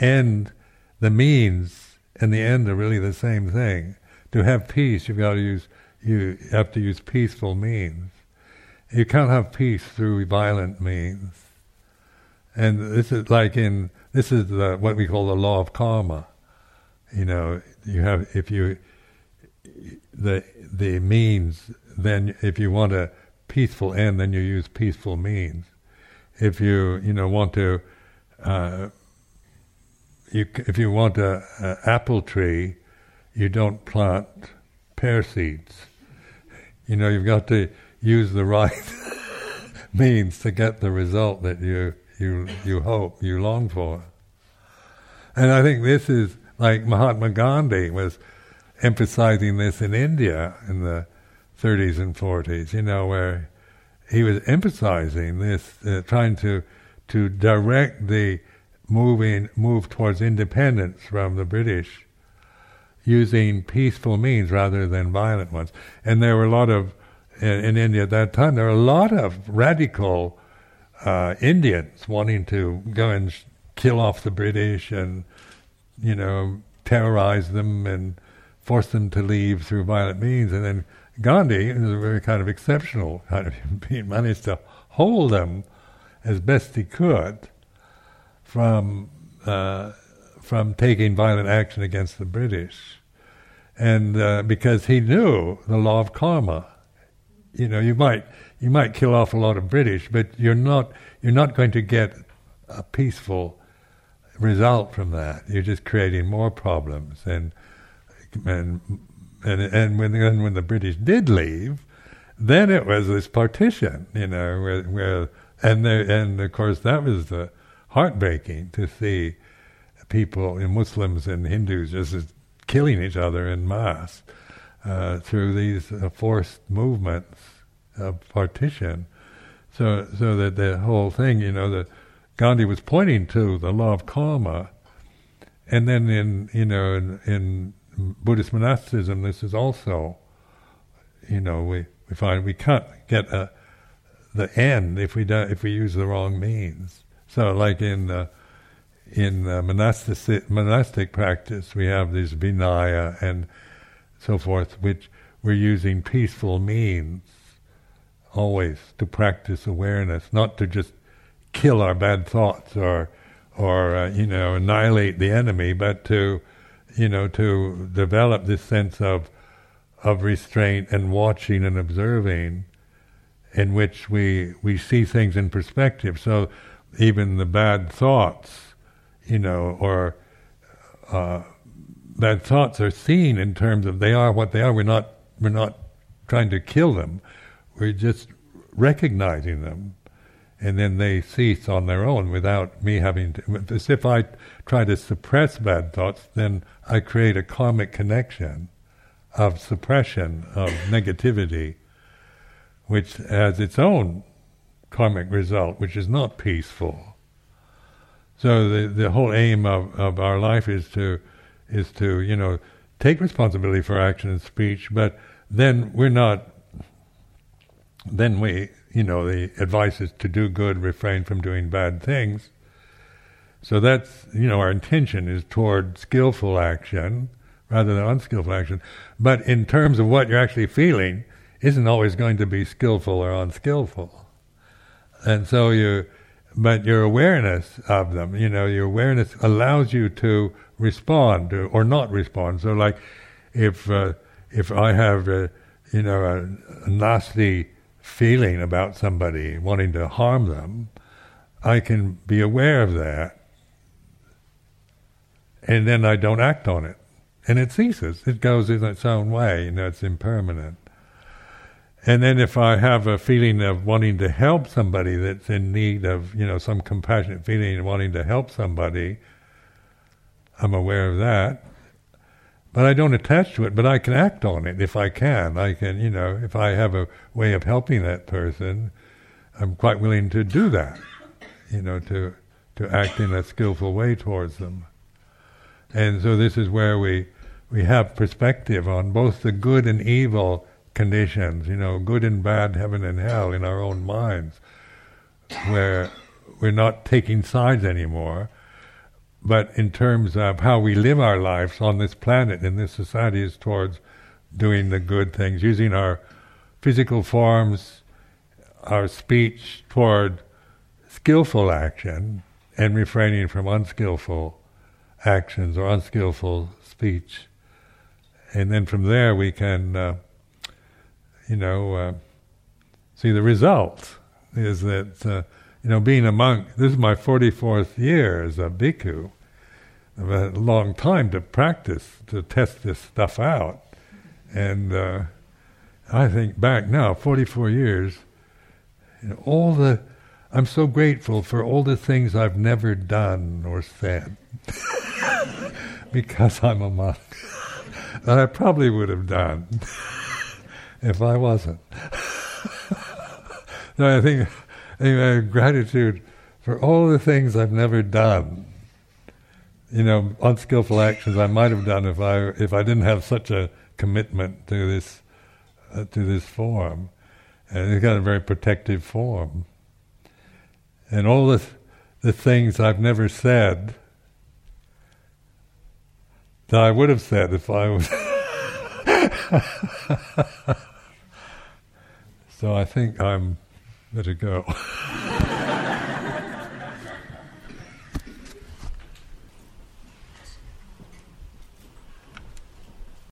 end, the means, and the end are really the same thing. To have peace, you've got to use you have to use peaceful means. You can't have peace through violent means. And this is like in this is the, what we call the law of karma. You know, you have if you the the means, then if you want a peaceful end, then you use peaceful means. If you you know want to, uh, you if you want a, a apple tree, you don't plant pear seeds. You know you've got to use the right (laughs) means to get the result that you you you hope you long for. And I think this is like Mahatma Gandhi was emphasizing this in India in the 30s and 40s, you know, where he was emphasizing this, uh, trying to to direct the moving move towards independence from the British using peaceful means rather than violent ones. And there were a lot of in, in India at that time. There were a lot of radical uh, Indians wanting to go and sh- kill off the British and you know terrorize them and force them to leave through violent means. And then Gandhi, who was a very kind of exceptional kind of (laughs) human being, managed to hold them as best he could from uh, from taking violent action against the British, and uh, because he knew the law of karma. You know, you might you might kill off a lot of British, but you're not you're not going to get a peaceful result from that. You're just creating more problems and and and and when and when the British did leave, then it was this partition, you know, where, where and there, and of course that was the heartbreaking to see people, Muslims and Hindus, just killing each other in mass uh, through these uh, forced movements of partition. So, so that the whole thing, you know, that Gandhi was pointing to the law of karma, and then in you know in, in Buddhist monasticism, this is also, you know, we, we find we can't get a, the end if we do, if we use the wrong means. So, like in uh, in uh, monastic monastic practice, we have these vinaya and so forth, which we're using peaceful means always to practice awareness, not to just kill our bad thoughts or or uh, you know annihilate the enemy, but to you know, to develop this sense of of restraint and watching and observing, in which we we see things in perspective. So even the bad thoughts, you know, or uh, bad thoughts are seen in terms of they are what they are. We're not we're not trying to kill them. We're just recognizing them and then they cease on their own without me having to. As if I try to suppress bad thoughts, then I create a karmic connection of suppression of negativity, which has its own karmic result, which is not peaceful. So the the whole aim of, of our life is to is to you know take responsibility for action and speech, but then we're not. Then we you know, the advice is to do good, refrain from doing bad things. So that's, you know, our intention is toward skillful action rather than unskillful action. But in terms of what you're actually feeling, isn't always going to be skillful or unskillful. And so you, but your awareness of them, you know, your awareness allows you to respond or not respond. So like, if, uh, if I have, a, you know, a, a nasty feeling about somebody wanting to harm them, I can be aware of that, and then I don't act on it, and it ceases. It goes in its own way. You know, it's impermanent. And then if I have a feeling of wanting to help somebody that's in need of, you know, some compassionate feeling and wanting to help somebody, I'm aware of that. But I don't attach to it, but I can act on it if I can. I can, you know, if I have a way of helping that person, I'm quite willing to do that, you know, to, to act in a skillful way towards them. And so this is where we, we have perspective on both the good and evil conditions, you know, good and bad, heaven and hell in our own minds, where we're not taking sides anymore, but in terms of how we live our lives on this planet, in this society, is towards doing the good things, using our physical forms, our speech toward skillful action, and refraining from unskillful actions or unskillful speech. And then from there we can uh, you know, uh, see the result is that, uh, you know, being a monk, this is my 44th year as a bhikkhu. I've had a long time to practice, to test this stuff out. And uh, I think back now, 44 years, you know, all the, I'm so grateful for all the things I've never done or said (laughs) because I'm a monk (laughs) that I probably would have done (laughs) if I wasn't. (laughs) no, I think anyway, gratitude for all the things I've never done. You know, unskillful actions I might have done if I if I didn't have such a commitment to this uh, to this form, and it's got a very protective form. And all the the things I've never said that I would have said if I was. (laughs) So I think I'm better go. (laughs)